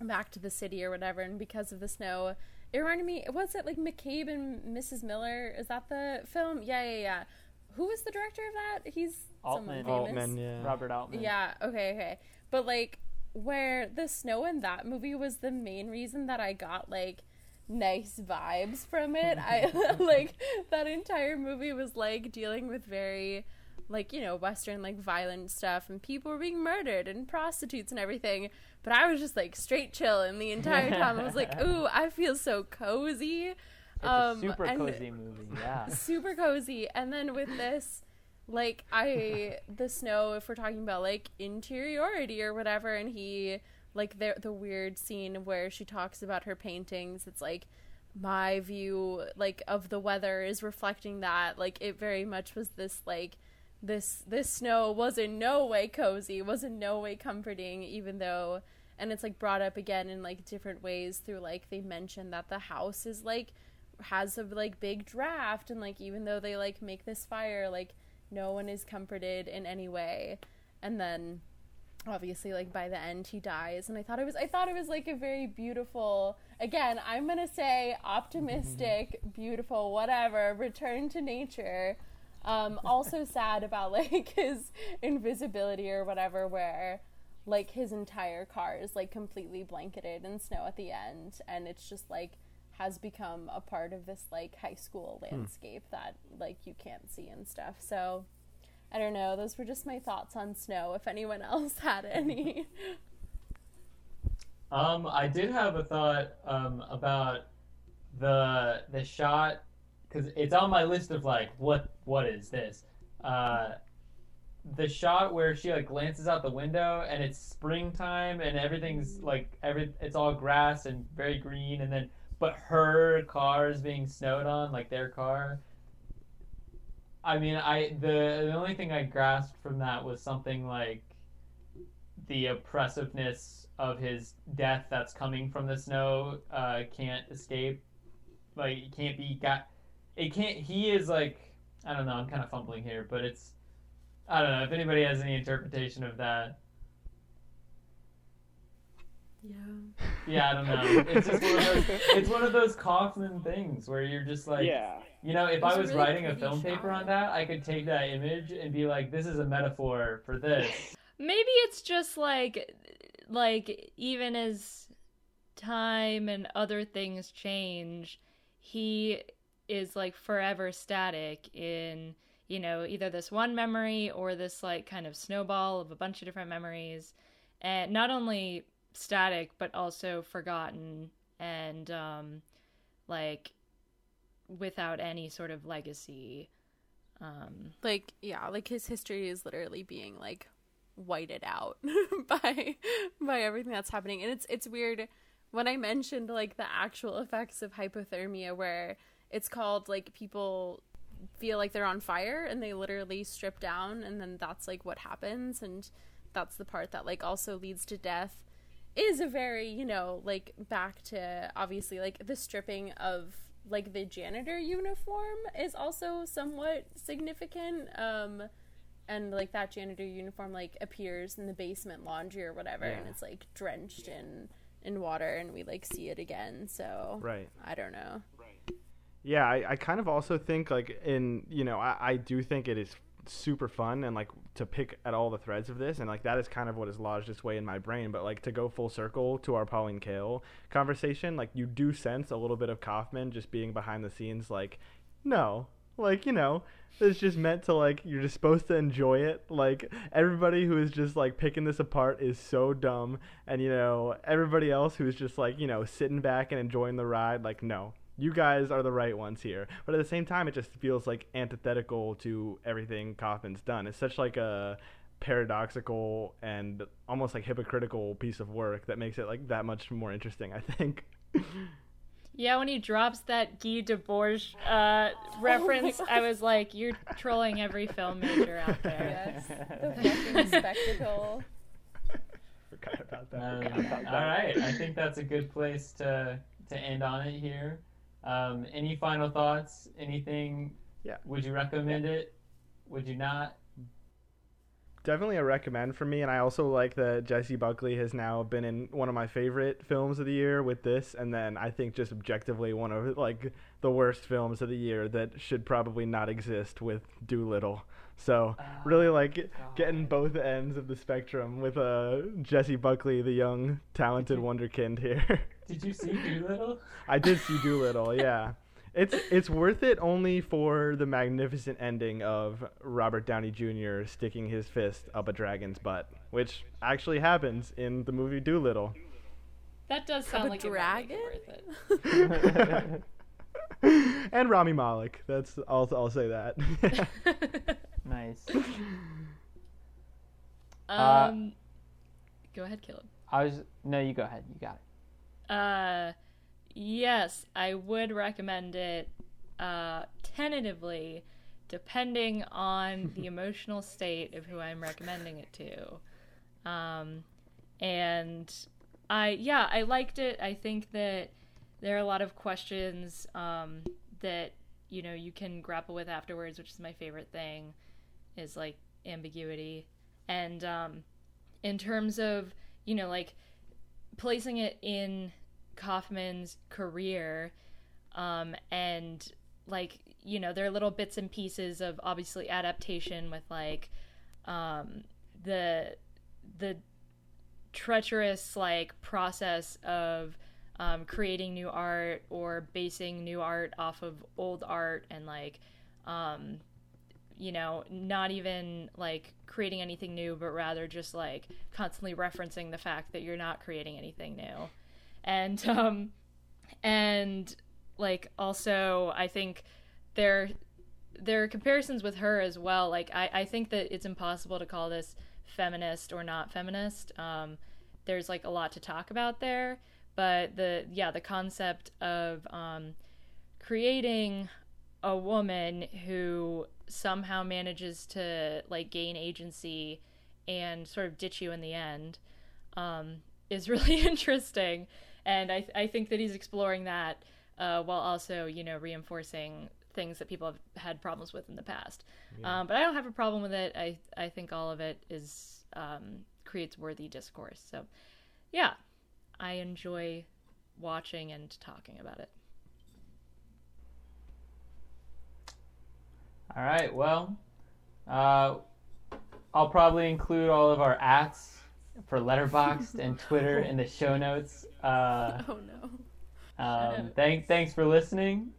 back to the city or whatever. And because of the snow it reminded me was it like mccabe and mrs miller? Is that the film? Yeah yeah yeah. Who was the director of that? He's Altman. famous Altman, yeah. Robert Altman. yeah, okay, okay. But like where the snow in that movie was the main reason that I got like nice vibes from it. I like that entire movie was like dealing with very like, you know, western like violent stuff and people were being murdered and prostitutes and everything. But I was just like straight chill and the entire time I was like, "Ooh, I feel so cozy." It's Um, a super cozy movie. Yeah. super cozy and then with this like i the snow if we're talking about like interiority or whatever and he like the the weird scene where she talks about her paintings it's like my view like of the weather is reflecting that. Like it very much was this like this this snow was in no way cozy was in no way comforting even though and it's like brought up again in like different ways through like they mention that the house is like has a like big draft and like even though they like make this fire like no one is comforted in any way. And then obviously like by the end he dies. And i thought it was i thought it was like a very beautiful again i'm gonna say optimistic beautiful whatever return to nature. Um also sad about like his invisibility or whatever where like his entire car is like completely blanketed in snow at the end. And it's just like has become a part of this like high school landscape that like you can't see and stuff. So i don't know. Those were just my thoughts on snow if anyone else had any. Um, I did have a thought um, about the the shot because it's on my list of like what what is this? Uh, the shot where she like glances out the window and it's springtime and everything's like every it's all grass and very green and then but her car is being snowed on like their car. I mean, I the the only thing I grasped from that was something like the oppressiveness of his death that's coming from the snow uh, can't escape. Like it can't be got. It can't. He is like I don't know. I'm kind of fumbling here, but it's I don't know if anybody has any interpretation of that. Yeah Yeah, I don't know. It's just one of those. It's one of those Kaufman things where you're just like, yeah. you know, if It's I a was really writing a pretty film paper on that, I could take that image and be like, this is a metaphor for this. Maybe it's just like like even as time and other things change, he is like forever static in you know either this one memory or this like kind of snowball of a bunch of different memories and not only static but also forgotten and um like without any sort of legacy. Um like yeah like his history is literally being like whited out by by everything that's happening. And it's it's weird. When i mentioned like the actual effects of hypothermia where it's called like people feel like they're on fire and they literally strip down and then that's like what happens. And that's the part that like also leads to death is a very you know like back to obviously like the stripping of like the janitor uniform is also somewhat significant um and like that janitor uniform like appears in the basement laundry or whatever and it's like drenched in in water and we like see it again so Right. i don't know Right. Yeah, I, I kind of also think like in you know I, I do think it is super fun and like to pick at all the threads of this and like that is kind of what has lodged its way in my brain but like to go full circle to our Pauline Kael conversation like you do sense a little bit of Kaufman just being behind the scenes like no like you know it's just meant to like you're just supposed to enjoy it like everybody who is just like picking this apart is so dumb and you know everybody else who's just like you know sitting back and enjoying the ride like no you guys are the right ones here but at the same time it just feels like antithetical to everything kaufman's done it's such like a paradoxical and almost like hypocritical piece of work that makes it like that much more interesting i think Yeah, when he drops that Guy Debord uh, reference, God. I was like, "You're trolling every film major out there." yes the fucking spectacle Forgot about that. Um, Forgot about all that. right, I think that's a good place to to end on it here. Um, any final thoughts? Anything? Yeah. Would you recommend it? Would you not? Definitely a recommend for me, and I also like that Jessie Buckley has now been in one of my favorite films of the year with this, and then I think just objectively one of like the worst films of the year that should probably not exist with Dolittle. So really like getting both ends of the spectrum with uh, Jessie Buckley, the young talented wonderkind here. Did you see Dolittle? I did see Dolittle, yeah. It's it's worth it only for the magnificent ending of Robert Downey Jr. sticking his fist up a dragon's butt, which actually happens in the movie Dolittle. That does sound a like it might make dragon? it worth and Rami Malek. That's I'll I'll say that. Nice. um, go ahead, Caleb. I was no, you go ahead. You got it. Uh, yes, I would recommend it. Uh, tentatively, depending on the emotional state of who I'm recommending it to. Um, and I, yeah, I liked it. I think that there are a lot of questions um, that you know you can grapple with afterwards, which is my favorite thing, is like ambiguity. And um, in terms of you know like placing it in Kaufman's career, um, and like you know there are little bits and pieces of obviously adaptation with like um, the the treacherous like process of um, creating new art or basing new art off of old art and like um, you know not even like creating anything new but rather just like constantly referencing the fact that you're not creating anything new. And um and like also i think there there are comparisons with her as well. Like i i think that it's impossible to call this feminist or not feminist. Um there's like a lot to talk about there. But the yeah the concept of um creating a woman who somehow manages to like gain agency and sort of ditch you in the end um, is really interesting. And I, I think that he's exploring that uh, while also you know reinforcing things that people have had problems with in the past. Um, but i don't have a problem with it. I, I think all of it is um, creates worthy discourse. So yeah i enjoy watching and talking about it All right. Well, uh, I'll probably include all of our ats for Letterboxd and Twitter in the show notes. Uh, oh no. Um, thank, thanks for listening.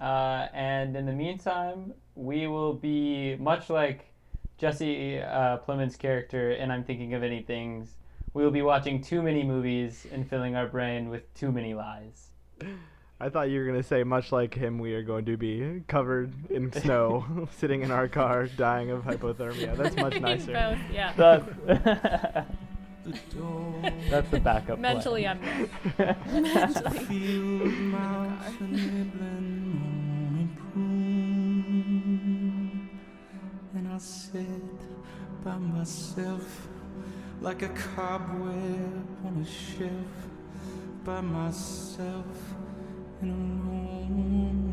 Uh, and in the meantime, we will be much like Jesse uh, Plemons' character, and I'm thinking of ending things. We will be watching too many movies and filling our brain with too many lies. I thought you were gonna say, much like him, we are going to be covered in snow, sitting in our car, dying of hypothermia. That's much nicer. Both, yeah That's that's the backup. plan. mentally i'm there. Mentally. And I sit by myself like a cobweb on a shelf by myself and I'm.